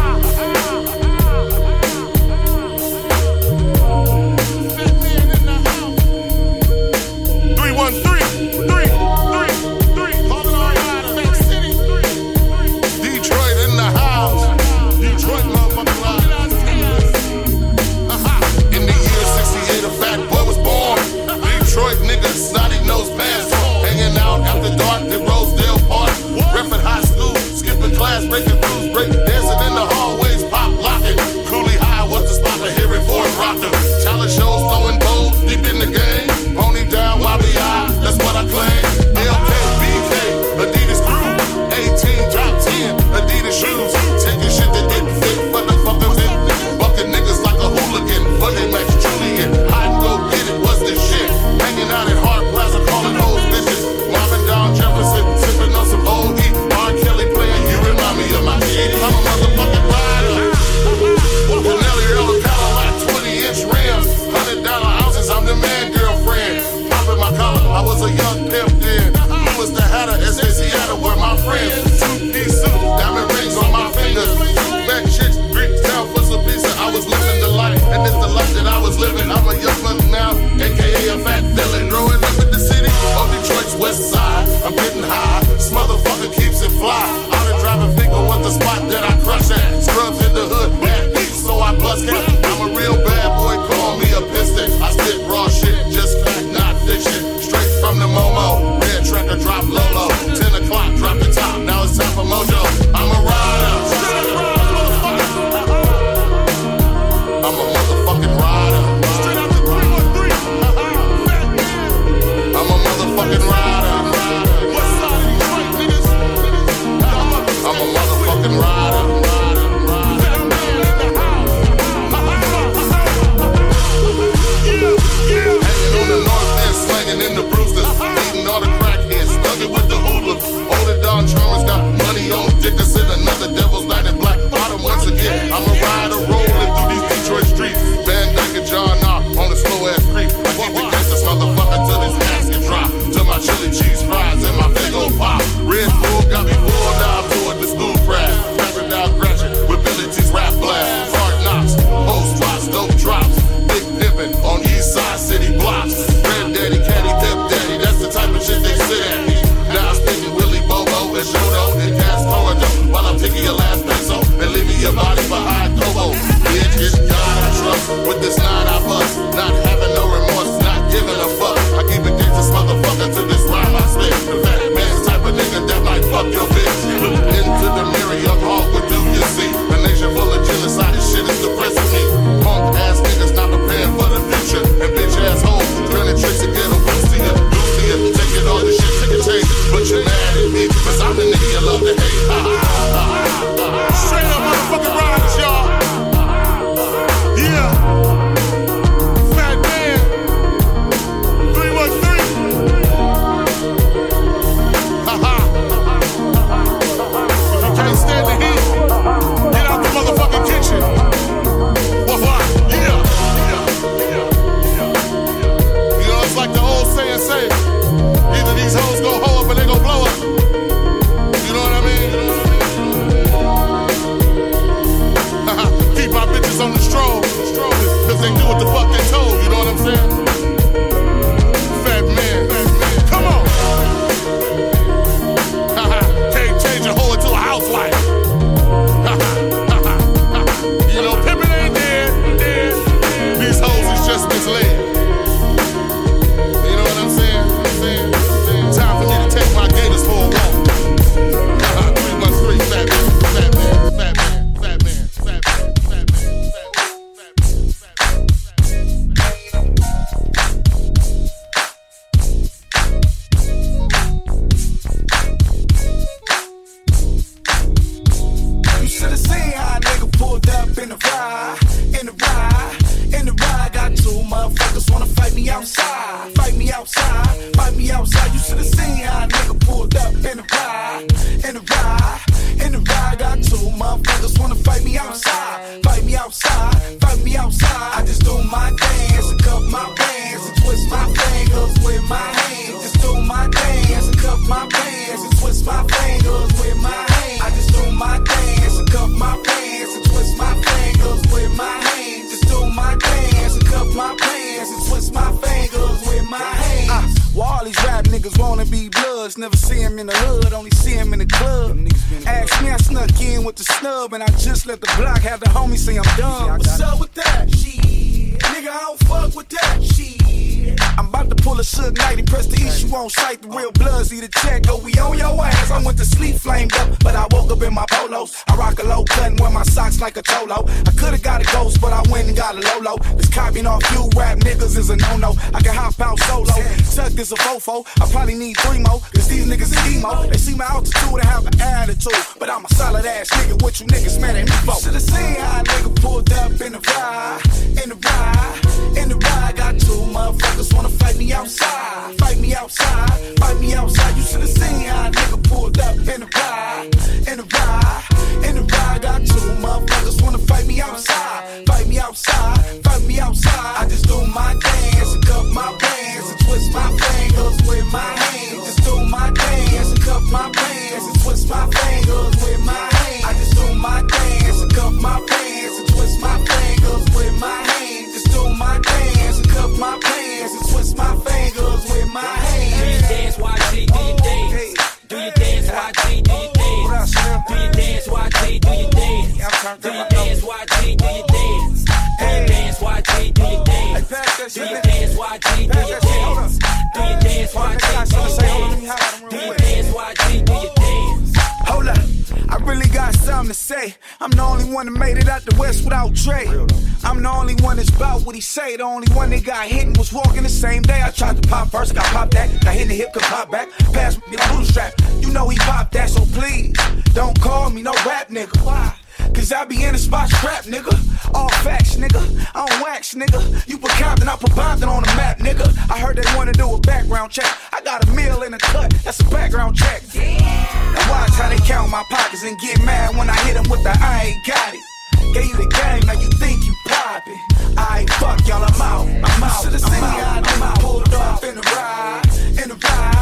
see him in the hood, only see him in the club. Ask me, I snuck in with the snub, and I just let the block have the homie say I'm done. What's up with that? Shit. Nigga, I don't fuck with that. Shit. I'm about to pull a Suge Knight and press the issue on sight. The real bloods need a check. Go, we on your ass. I went to sleep flamed up, but I woke up in my polos. I rock a low cut and wear my socks like a cholo. I could've got a ghost, but I went and got a Lolo. This copying off you rap niggas is a no-no. I can hop out solo. Tuck is a fofo. I probably need three more, cause these niggas is emo. They see my altitude and have an attitude. But I'm a solid ass nigga. What you niggas mad at me for? Should've seen how a nigga pulled up in the ride, in the ride, in the ride. Got two motherfuckers wanna fight me outside, fight me outside, fight me outside. You should've seen how a nigga pulled up in the ride, in the ride, in the ride. Got two motherfuckers wanna fight me outside, fight me outside, fight me outside. I just do my dance and cup my pants and twist my fingers with my hands. Just do my dance and cup my pants and twist my fingers with my hands. I just do my dance and cup my bands my bands and twist my fingers with my hands. Do you dance, YG? Do you dance? Do you dance, YG? Do you dance? Do you dance, YG? Do you dance? Do you dance, YG? Do you dance? Do you dance, YG? Do you dance? Do you dance, YG? Do you dance? Do you dance, YG? Do you dance? Do you dance, really got something to say. I'm the only one that made it out the West without Dre. I'm the only one that's about what he say. The only one that got hit and was walking the same day. I tried to pop first, got popped that. Got hit in the hip, could pop back. Pass me the bootstrap. You know he popped that, so please don't call me no rap nigga. Why? Cause I be in the spot scrap, nigga. All facts, nigga. I don't wax, nigga. You put Compton, I put Compton on the map, nigga. I heard they wanna do a background check. I got a meal in a cut, that's a background check. Now watch how they count my pockets and get mad when I hit them with the I ain't got it. Gave you the game, now you think you poppin'. I ain't fuck y'all, I'm out. I'm out. Should've seen how nigga pulled off in the ride, in the ride,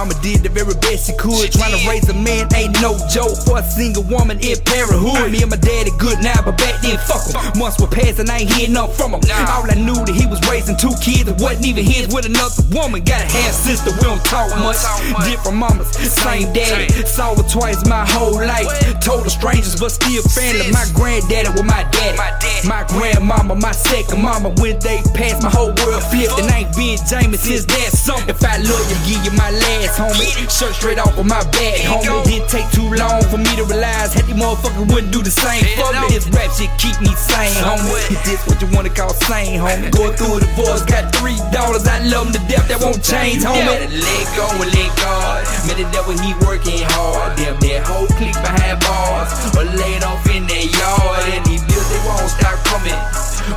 Mama did the very best she could. Trying to raise a man ain't no joke for a single woman in parenthood. Me and my daddy good now, but back then fuck him. Months were passing, I ain't hearing nothing from him. All I knew that he was raising two kids that wasn't even his with another woman. Got a half sister, we don't talk much. Different mamas, same daddy. Saw her twice my whole life. Total strangers, but still family. My granddaddy with my daddy. My grandmama, my second mama. When they passed, my whole world flipped. And I ain't been Jamie since that summer. If I love you, give you my last, homie. Shirt straight off of my back, homie. Didn't take too long for me to realize that these motherfuckers wouldn't do the same for me. This rap shit keep me sane, homie. Is this what you wanna call sane, homie? Going through a divorce, got three daughters. I love them to death, that won't change, homie. Better let go and let God. Man, the devil, he working hard. Damn, that whole clique behind bars. Or laid off in their yard. And these bills, they won't stop coming.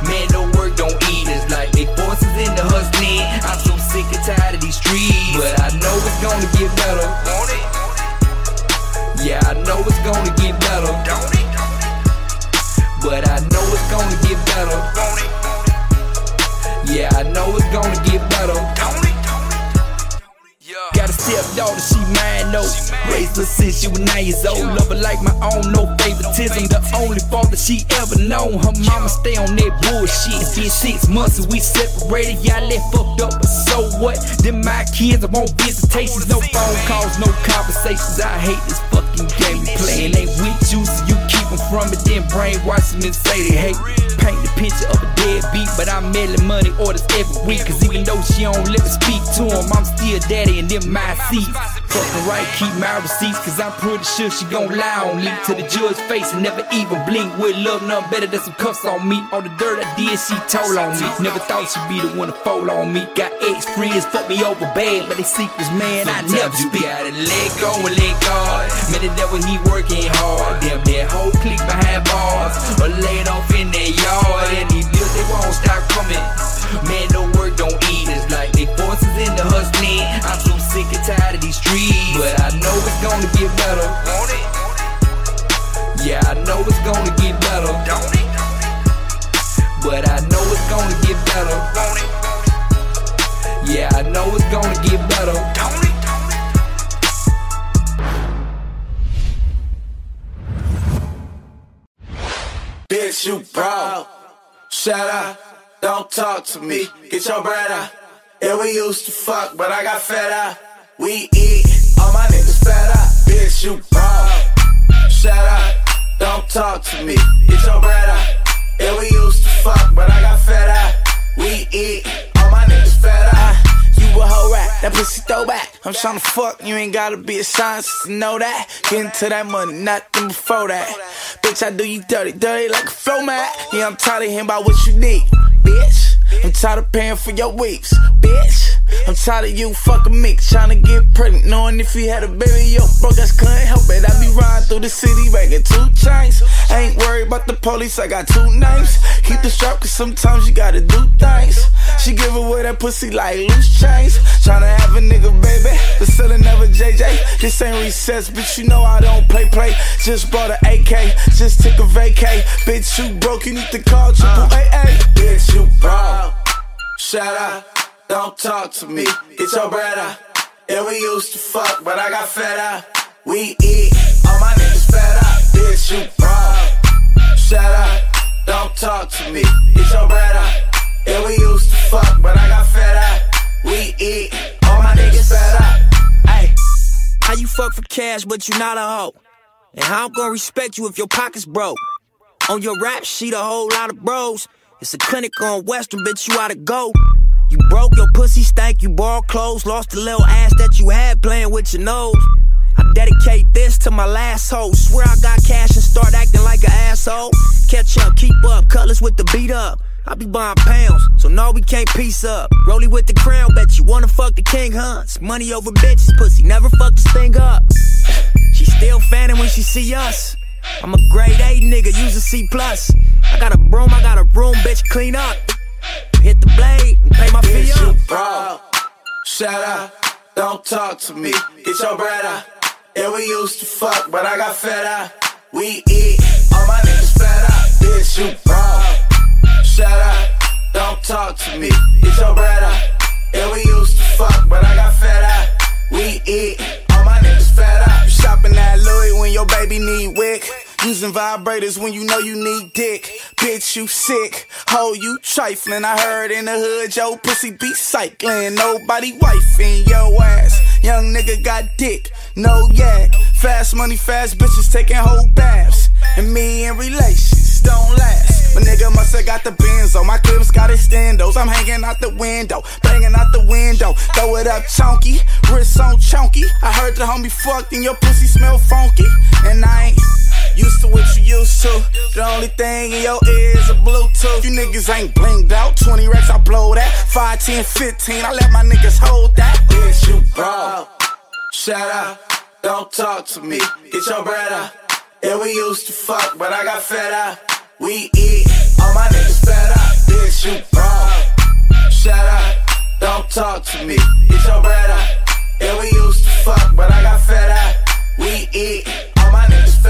Man, no work, don't eat. It's like they forces in the hustling. But I know it's gonna get better. Won't it? know it's gonna get better. But I know it's gonna get better. Yeah, I know it's gonna get better. Got a stepdaughter, she mine, no. Raised her since she was nine years old. Love her like my own, no favoritism. The only father she ever known. Her mama stay on that bullshit. It's been six months and we separated. Y'all left fucked up, but so what? Then my kids, I want visitations. No phone calls, no conversations. I hate this fucking game we playing. Ain't with you, so you them from it. Then brainwash them and say they hate. Paint the picture of a deadbeat, but I'm mailing money orders every week. Cause even though she don't let me speak to him, I'm still daddy and them my seats. Fucking right, keep my receipts, cause I'm pretty sure she gon' lie on me. To the judge's face and never even blink. With love, nothing better than some cuffs on me. All the dirt I did, she told on me. Never thought she'd be the one to fall on me. Got ex friends, fuck me over bad, but they secrets, man, I never speak. You gotta let go and let God. Man, the devil, he working hard. Damn, that whole clique behind bars. Or laid off in their yard. And these bills, they won't stop coming. Man, no work, don't eat. It's like they forces in the hustling. I'm so sick and tired of these streets. But I know it's gonna get better. Yeah, I know it's gonna get better. But I know it's gonna get better. Yeah, I know it's gonna get better. Bitch, you proud. Shut up. Don't talk to me. Get your bread out. Yeah, we used to fuck, but I got fed up. We eat. All my niggas fed up. Bitch, you proud. Shut up. Don't talk to me. Get your bread out. Yeah, we used to fuck, but I got fed up. We eat. All my niggas fed up. A hoe rat, that pussy throwback. I'm tryna fuck, you ain't gotta be a scientist to know that. Get into that money, nothing before that. Bitch, I do you dirty, dirty like a flow mat. Yeah, I'm tired of hearing about what you need, bitch. I'm tired of paying for your weeks, bitch. I'm tired of you fucking me, tryna get pregnant, knowing if you had a baby, yo, broke ass couldn't help it. I riding through the city, making two chains. Ain't worried about the police, I got two names. Keep the strap, cause sometimes you gotta do things. She give away that pussy like loose chains. Tryna have a nigga, baby, but still never JJ. This ain't recess, bitch, you know I don't play play. Just bought an AK, just took a vacay. Bitch, you broke, you need to call triple AA. Bitch, you broke. Shut up, don't talk to me. Get your out. Yeah, we used to fuck, but I got fed up. We eat, all my niggas fed up. Bitch, you broke. Shut up, don't talk to me. Get your bread out. Yeah, we used to fuck, but I got fed up. We eat, all my niggas fed up. Hey, how you fuck for cash, but you not a hoe? And how I'm gonna respect you if your pocket's broke? On your rap sheet, a whole lot of bros. It's a clinic on Western, bitch, you oughta go. You broke your pussy stank, you borrowed clothes, lost the little ass that you had playing with your nose. I dedicate this to my last hoe. Swear I got cash and start acting like an asshole. Catch up, keep up, colors with the beat up. I be buying pounds, so no, we can't piece up. Rollie with the crown, bet you wanna fuck the king hunts. Money over bitches, pussy, never fuck this thing up. She still fanning when she see us. I'm a grade A nigga, use a C plus. I got a broom, I got a room, bitch, clean up. Hit the blade and pay my fee up. broke. Shut up, don't talk to me. Get your bread out. Yeah, we used to fuck, but I got fed up. We eat, all my niggas fed up. Bitch, you broke. Shut up, don't talk to me. Get your bread out. Yeah, we used to fuck, but I got fed up. We eat, all my niggas fed up. You shopping at Louis when your baby need wick. Using vibrators when you know you need dick. Bitch, you sick. Ho, you trifling. I heard in the hood, yo, pussy be cycling. Nobody wifing your ass. Young nigga got dick, no yak. Fast money, fast bitches taking whole baths. And me in relations don't last. My nigga must have got the Benz on. My clips got extendos. I'm hanging out the window, banging out the window. Throw it up chunky, wrist on chunky. I heard the homie fucked and your pussy smell funky. And I ain't used to what you used to. The only thing in your ear is a Bluetooth. You niggas ain't blinged out. 20 racks, I blow that. 5, 10, 15, I let my niggas hold that. Bitch, you broke. Shut out, don't talk to me. Get your bread out. Yeah, we used to fuck, but I got fed up. We eat, all my niggas fed up. Bitch, you broke. Shout out, don't talk to me. Get your bread out. Yeah, we used to fuck, but I got fed up. We eat, all my niggas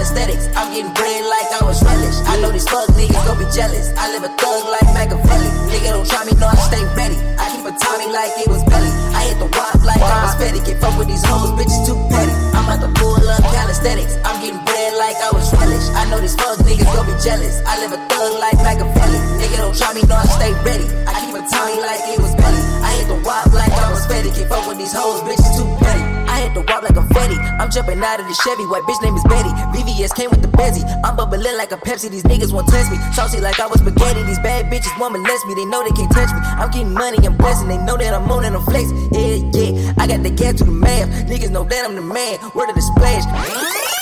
aesthetics. I'm getting bread like I was relish. I know these fuck niggas gon' be jealous. I live a thug like Machiavelli. Nigga don't try me, no, I stay ready. I keep a Tommy like it was belly. I hit the wop like I was Fetty. Can't fuck with these hoes, bitches too petty. I'm about to pull up calisthenics. I'm getting bread like I was relish. I know these fuck niggas gon' be jealous. I live a thug like Machiavelli. Nigga don't try me, no, I stay ready. I keep a Tommy like it was belly. I hit the wop like I was Fetty. Can't fuck with these hoes, bitches too petty. I hit the wop like a Fetty. I'm jumping out of the Chevy. White bitch name is Betty. VVS came with the Benzie. I'm bubbling like a Pepsi. These niggas won't test me. Saucy like I was spaghetti. These bad bitches want molest me. They know they can't touch me. I'm getting money and blessing. They know that I'm on and I'm flexing. Yeah, yeah. I got the gas to the math. Niggas know that I'm the man. Word of the splash.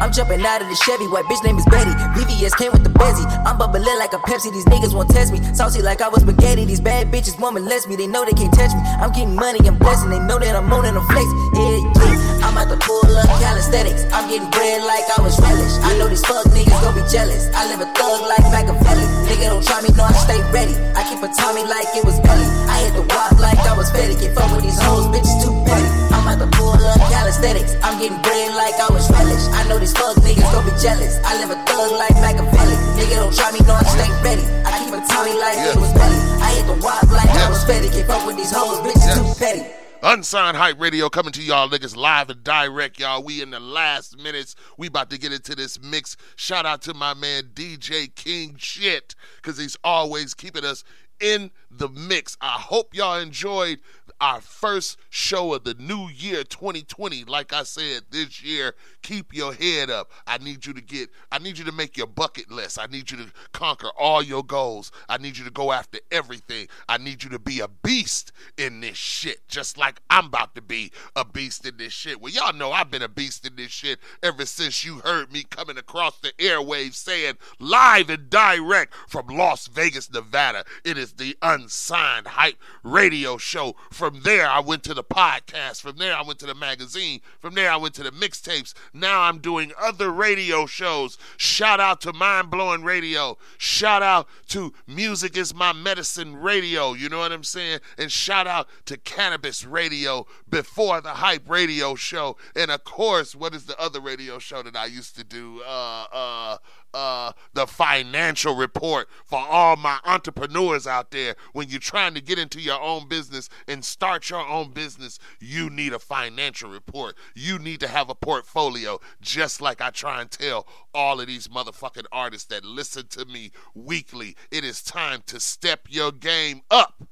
I'm jumping out of the Chevy. White bitch name is Betty. VVS came with the Benzie. I'm bubbling like a Pepsi. These niggas won't test me. Saucy like I was spaghetti. These bad bitches want molest me. They know they can't touch me. I'm getting money and blessing. They know that I'm on and I'm. Yeah, yeah. I'm about to pull up calisthenics. I'm getting bread like I was relish. I know these fuck niggas gon' be jealous. I live a thug life like Machiavelli. Nigga don't try me, no, I stay ready. I keep a Tommy like it was belly. I hit the wop like I was Fetty. Can't fuck with these hoes, bitches too petty. I'm pull up calisthenics. I'm getting bread like I was relish. I know these fuck niggas gon' be jealous. I live a thug like Machiavelli. Nigga don't try me, no, I stay ready. I keep a Tommy like it was belly. I hit the wop like I was Fetty. Can't fuck with these hoes, bitches too petty. Unsigned Hype Radio coming to y'all niggas live and direct, y'all. We in the last minutes. We about to get into this mix. Shout out to my man DJ King Shit, because he's always keeping us in the mix. I hope y'all enjoyed our first show of the new year 2020. Like I said, this year, keep your head up. I need you to get, I need you to make your bucket list. I need you to conquer all your goals. I need you to go after everything. I need you to be a beast in this shit, just like I'm about to be a beast in this shit. Well, y'all know I've been a beast in this shit ever since you heard me coming across the airwaves saying live and direct from Las Vegas, Nevada. It is the Unsigned Hype radio show. From there, I went to the podcast. From there, I went to the magazine. From there, I went to the mixtapes. Now I'm doing other radio shows. Shout out to Mind Blowing Radio. Shout out to Music is My Medicine Radio. You know what I'm saying? And shout out to Cannabis Radio before the Hype Radio show. And of course, what is the other radio show that I used to do? Uh, uh, uh, the financial report for all my entrepreneurs out there. When you're trying to get into your own business and start your own business, you need a financial report. You need to have a portfolio, just like I try and tell all of these motherfucking artists that listen to me weekly. It is time to step your game up.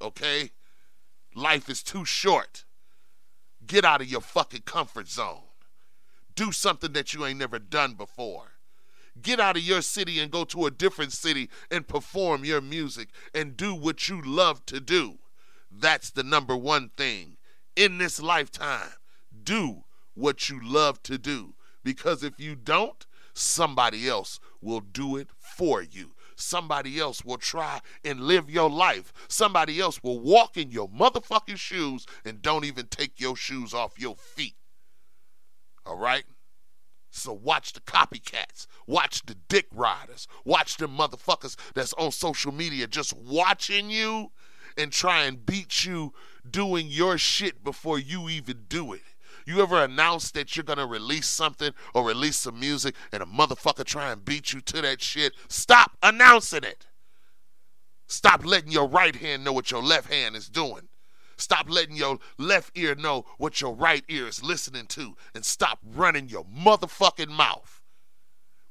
Okay? Life is too short. Get out of your fucking comfort zone. Do something that you ain't never done before. Get out of your city and go to a different city and perform your music and do what you love to do. That's the number one thing in this lifetime. Do what you love to do. Because if you don't, somebody else will do it for you. Somebody else will try and live your life. Somebody else will walk in your motherfucking shoes and don't even take your shoes off your feet. All right? So watch the copycats, watch the dick riders, watch the motherfuckers that's on social media just watching you and try and beat you doing your shit before you even do it. You ever announce that you're gonna release something or release some music and a motherfucker try and beat you to that shit? Stop announcing it. Stop letting your right hand know what your left hand is doing. Stop letting your left ear know what your right ear is listening to and stop running your motherfucking mouth.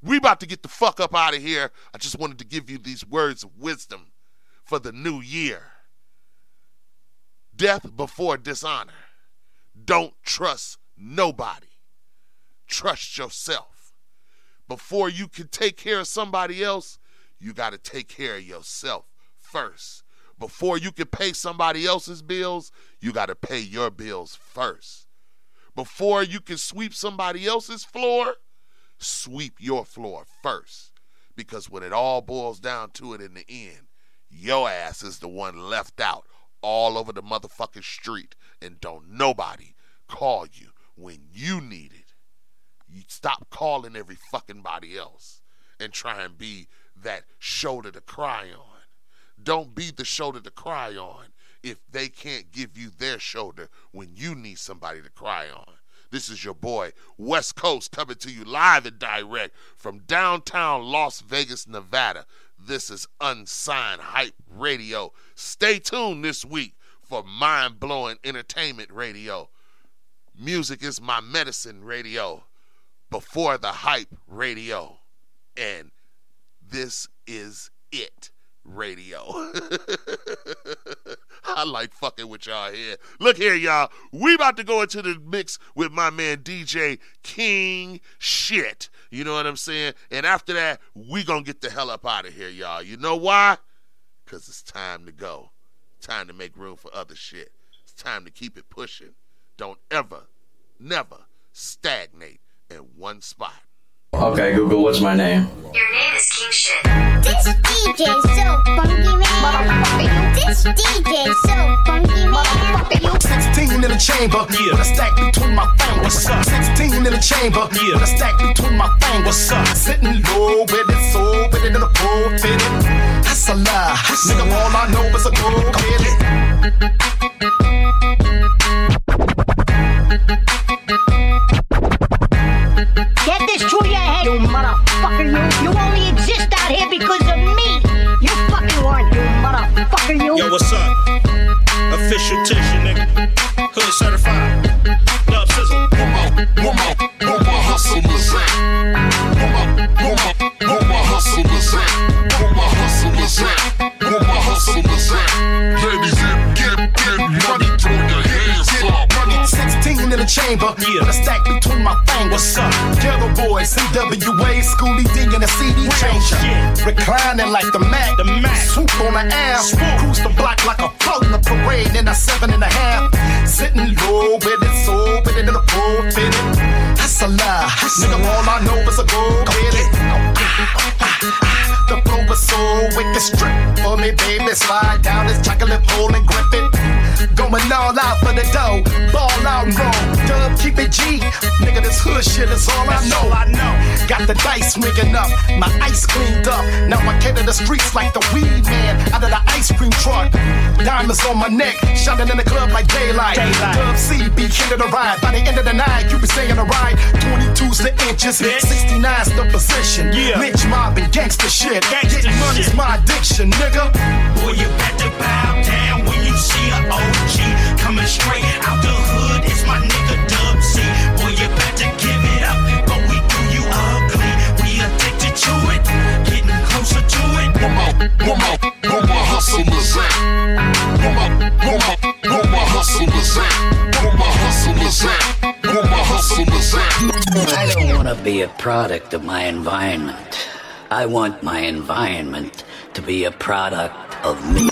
We about to get the fuck up out of here. I just wanted to give you these words of wisdom for the new year. Death before dishonor. Don't trust nobody. Trust yourself. Before you can take care of somebody else, you got to take care of yourself first. Before you can pay somebody else's bills, you got to pay your bills first. Before you can sweep somebody else's floor, sweep your floor first. Because when it all boils down to it in the end, your ass is the one left out all over the motherfucking street and don't nobody call you when you need it. You stop calling every fucking body else and try and be that shoulder to cry on. Don't be the shoulder to cry on. if they can't give you their shoulder when you need somebody to cry on. This is your boy, West Coast, coming to you live and direct from downtown Las Vegas, Nevada. This is Unsigned Hype Radio. Stay tuned this week for mind blowing entertainment radio. Music is my medicine radio. Before the hype radio. And this is it radio. I like fucking with y'all here. Look here, y'all. We about to go into the mix with my man DJ King Shit. You know what I'm saying? And after that, we gonna get the hell up out of here, y'all. You know why? Cause it's time to go. Time to make room for other shit. It's time to keep it pushing. Don't ever, never stagnate in one spot. Okay, Google, what's my name? Your name is This DJ so funky man. This DJ so funky man. 16 in the chamber yeah. with a stack between my fingers. 16 in the chamber yeah. with a stack between my fingers. Sitting low with it, so with it in the pool fitted. That's a lie. Nigga, all I know is a go get it. Get this through your head, you motherfucker. You, you only exist out here because of me. You fucking weren't, you motherfucker. You. Yo, what's up? Official tissue, nigga. Hood certified. 16 in the chamber with a stack between my fingers. What's up? Geto Boys, CWA, Schoolly D, and a CD changer. Reclining like the Mac. The Mac. Swoop on the ass. Cruise the block like a float in a parade in a seven and a half. Sitting low with it, so it in a full fitted. That's a lie. Nigga, all I know is a go get it. The flow was so wicked, strip for me, baby. Slide down this chocolate pole and grip it. Going all out for the dough, ball out roll. Dub, keep it G. Nigga, this hood shit is all I know. I know. Got the dice rigging up, my ice cleaned up. Now I cater the streets like the weed man out of the ice cream truck. Diamonds on my neck, shining in the club like daylight. Dub C, be king of the ride. By the end of the night, you be saying a ride. 22's the inches, 69's the position. Yeah. Lynch mob and gangster shit. Getting money's my addiction, nigga. Boy, you better bow down when you see a OG coming straight out the hood. It's my nigga Dub C. Boy, you better give it up, but we do you ugly. We addicted to it, getting closer to it. Where my, where my, where my hustlers at? Where my, where my, where my hustlers at? Where my hustlers at? Where my hustlers at? I don't want to be a product of my environment. I want my environment to be a product of me.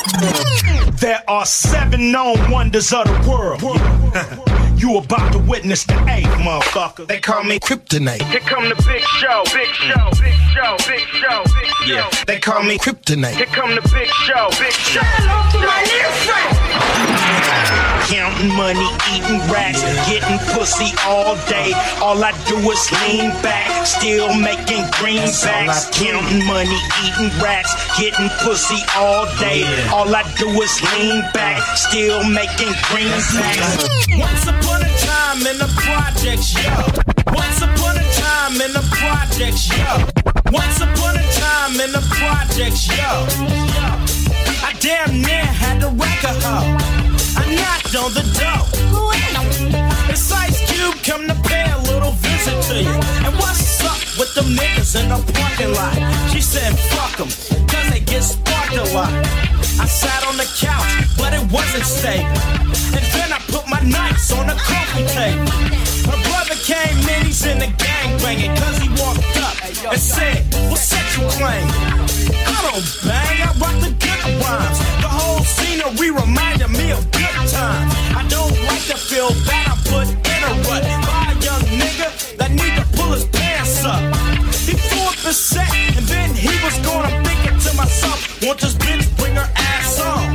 There are seven known wonders of the world. you about to witness the eighth, motherfucker. They call me Kryptonite. Here come the big show, big show, big show, big show, big show. Yeah. They call me Kryptonite. Here come the big show, big show. Counting money, eating rats, getting pussy all day. All I do is lean back, still making greenbacks. Counting money, eating rats, getting pussy all day. All I do is lean back, still making greenbacks. Once upon a time in the projects, yo. Once upon a time in the projects, yo. Once upon a time in the projects, yo. I damn near had to wreck a hoe. I knocked on the door. It's Ice Cube come to pay a little visit to you. And what's up with them niggas in the parking lot? She said, fuck them, cause they get sparked a lot. I sat on the couch, but it wasn't safe. And then I put my nights on the coffee table. Her brother came in, he's in the gang banging, cause he walked up and said, What sex you claim? I don't bang, I rock the good rhymes. The whole scenery reminded me of good times. I don't like to feel bad, I put in a rut by a young nigga that need to pull his pants up. He threw up his set, and then he was thinking to myself, won't this bitch bring her ass on?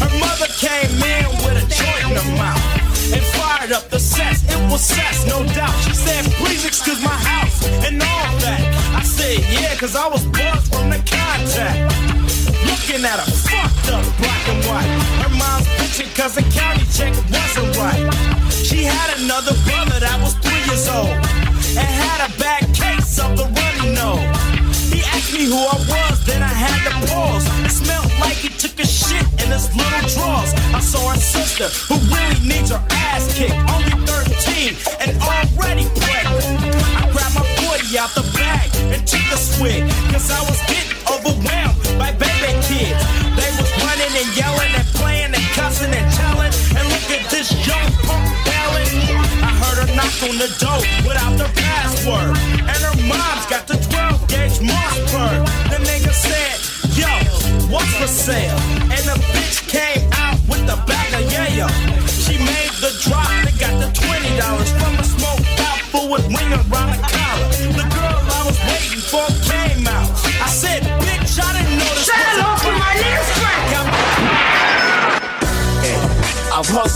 Her mother came in with a joint in her mouth and fired up the sets. It was sex, no doubt. She said, please excuse my house and all that. I said, yeah, cause I was buzzed from the contact. Looking at her fucked up black and white. Her mom's bitch cause the county check wasn't right. She had another brother that was three years old and had a bad case of the runny nose. He asked me who I was, then I had to pause. Smelled like he took a shit in his little drawers. I saw her sister, who really needs her ass kicked, only 13 and already pregnant. I grabbed my 40 out the bag and took a swig, cause I was getting overwhelmed by baby kids. They was running and yelling and playing and cussing and telling. And look at this young punk belling. I heard her knock on the door without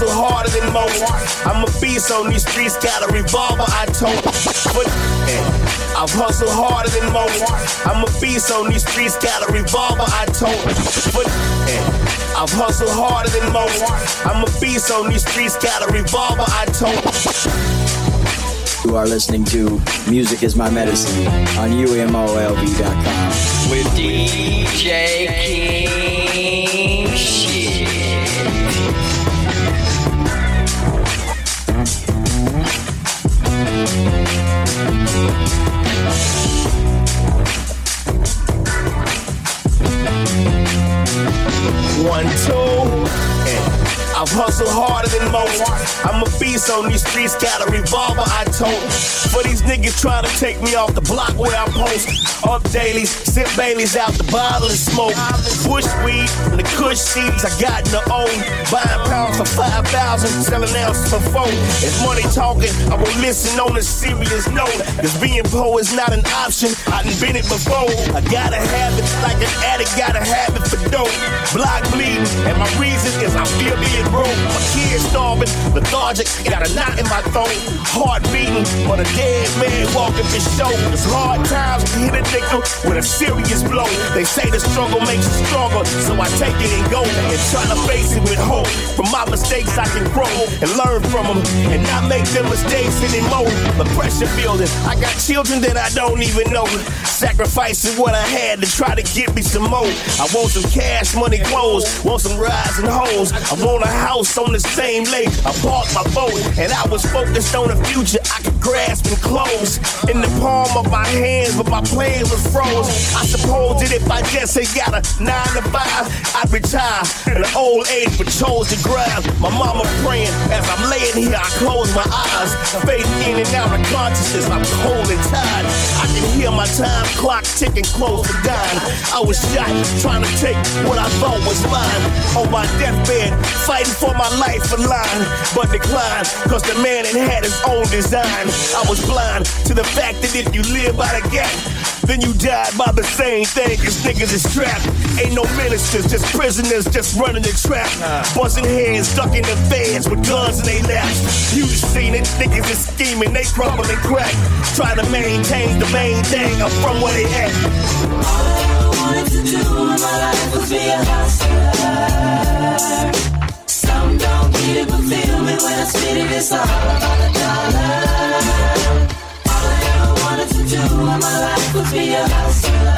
I've harder than most. I'm a beast on these streets, got a revolver I tote. But I've hustled harder than most. I'm a beast on these streets, got a revolver I tote. But I've hustled harder than most. I'm a beast on these streets, got a revolver I tote. You are listening to Music is My Medicine on UMOLV.com. With DJ King One, two. I've hustled harder than most. I'm a beast on these streets, got a revolver I tote. For these niggas trying to take me off the block where I post. Up dailies, sip Baileys out the bottle and smoke. Bush weed and the kush seeds I got in the own. Buying pounds for 5,000, selling ounces for four. If money talking, I won't listen on a serious note. Cause being poor is not an option. I done been it before. I gotta have it like an addict, gotta have it for dope. Block bleeding, and my reason is I feel being broke. My kids starving, lethargic, got a knot in my throat. Heart beating, but a dead man walking for show. It's hard times to hit a with a serious blow. They say the struggle makes you stronger, so I take it and go and try to face it with hope. From my mistakes, I can grow and learn from them and not make them mistakes anymore. The pressure building, I got children that I don't even know. Sacrificing what I had to try to get me some more. I want some cash, money, clothes, want some rides and hoes. I want a house on the same lake. I bought my boat and I was focused on the future I grasp and close. In the palm of my hands, but my plan was froze. I suppose that if I just ain't got a nine to five, I'd retire in an old age, but chose to grind. My mama praying as I'm laying here, I close my eyes, fading in and out of consciousness. I'm cold and tired. I can hear my time clock ticking close to dying. I was shot trying to take what I thought was mine. On my deathbed, fighting for my life for line, but declined, cause the man had had his own design. I was blind to the fact that if you live by the gap, then you died by the same thing, cause niggas is trapped. Ain't no ministers, just prisoners, just running the trap. Busting heads, ducking the feds with guns in they laps. You just seen it, niggas is scheming, they crumble and crack. Try to maintain the main thing, I'm from where they at. All I wanted to do in my life was be a hustler. Don't get it, but feel me when I spit it. It's all about the dollar. All I ever wanted to do in my life was be a hustler.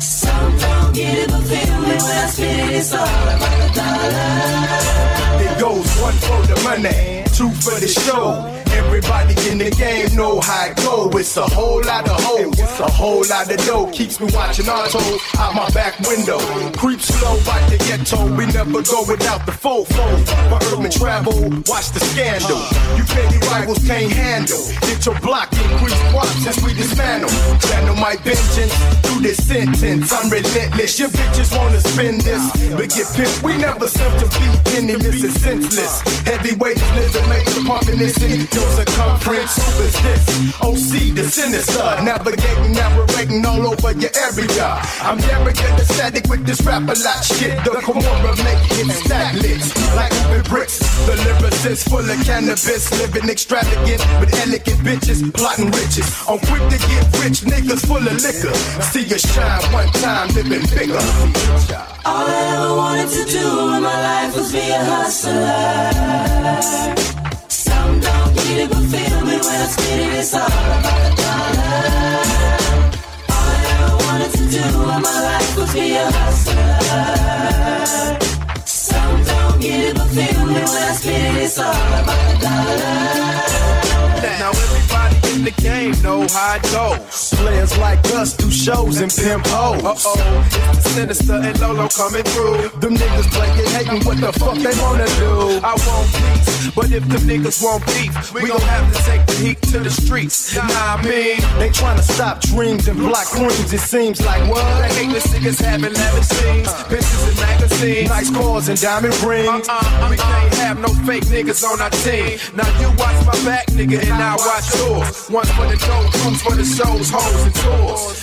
Some don't get it, but feel me when I spit it. It's all about the dollar. It goes one for the money, two for the show. Everybody in the game know how it go. It's a whole lot of hoes, a whole lot of dough. Keeps me watching our auto out my back window. Creep slow by the ghetto. We never go without the fofo. For urban travel, watch the scandal. You petty rivals can't handle. Get your block increase props as we dismantle. Channel my vengeance through this sentence. I'm relentless. Your bitches wanna spend this, but get pissed. We never serve to be penniless and senseless. Heavyweight living makes the pumping this in circumference. Who is this? OC, the sinister. Navigating, narrating all over your area. I'm arrogant, static with this rap a lot shit. The it stack lit. Like open bricks. The lyricist full of cannabis. Living extravagant with elegant bitches. Plotting riches. I'm quick to get rich, niggas full of liquor. See you shine one time, living bigger. All I ever wanted to do in my life was be a hustler. Some don't get it, but feel me when I spit it. It's all about the dollar. All I ever wanted to do in my life was be a hustler. Some don't get it, but feel me when I spit it. It's all about the dollar. Now everybody the game know how it goes. Players like us do shows and pimp hoes. Uh oh, sinister and Lolo coming through. Them niggas play it hating what the fuck they wanna do. I want peace, but if them niggas want beef, we gon' have to take the heat to the streets. Nah, I mean, They tryna stop dreams and block queens, it seems like what? they hate the niggas having limousines, bitches and magazines. Nice cars and diamond rings. Uh-uh, we can't have no fake niggas on our team. Now you watch my back, nigga, and I watch yours. One for the dough, two for the shows, hoes, and tours.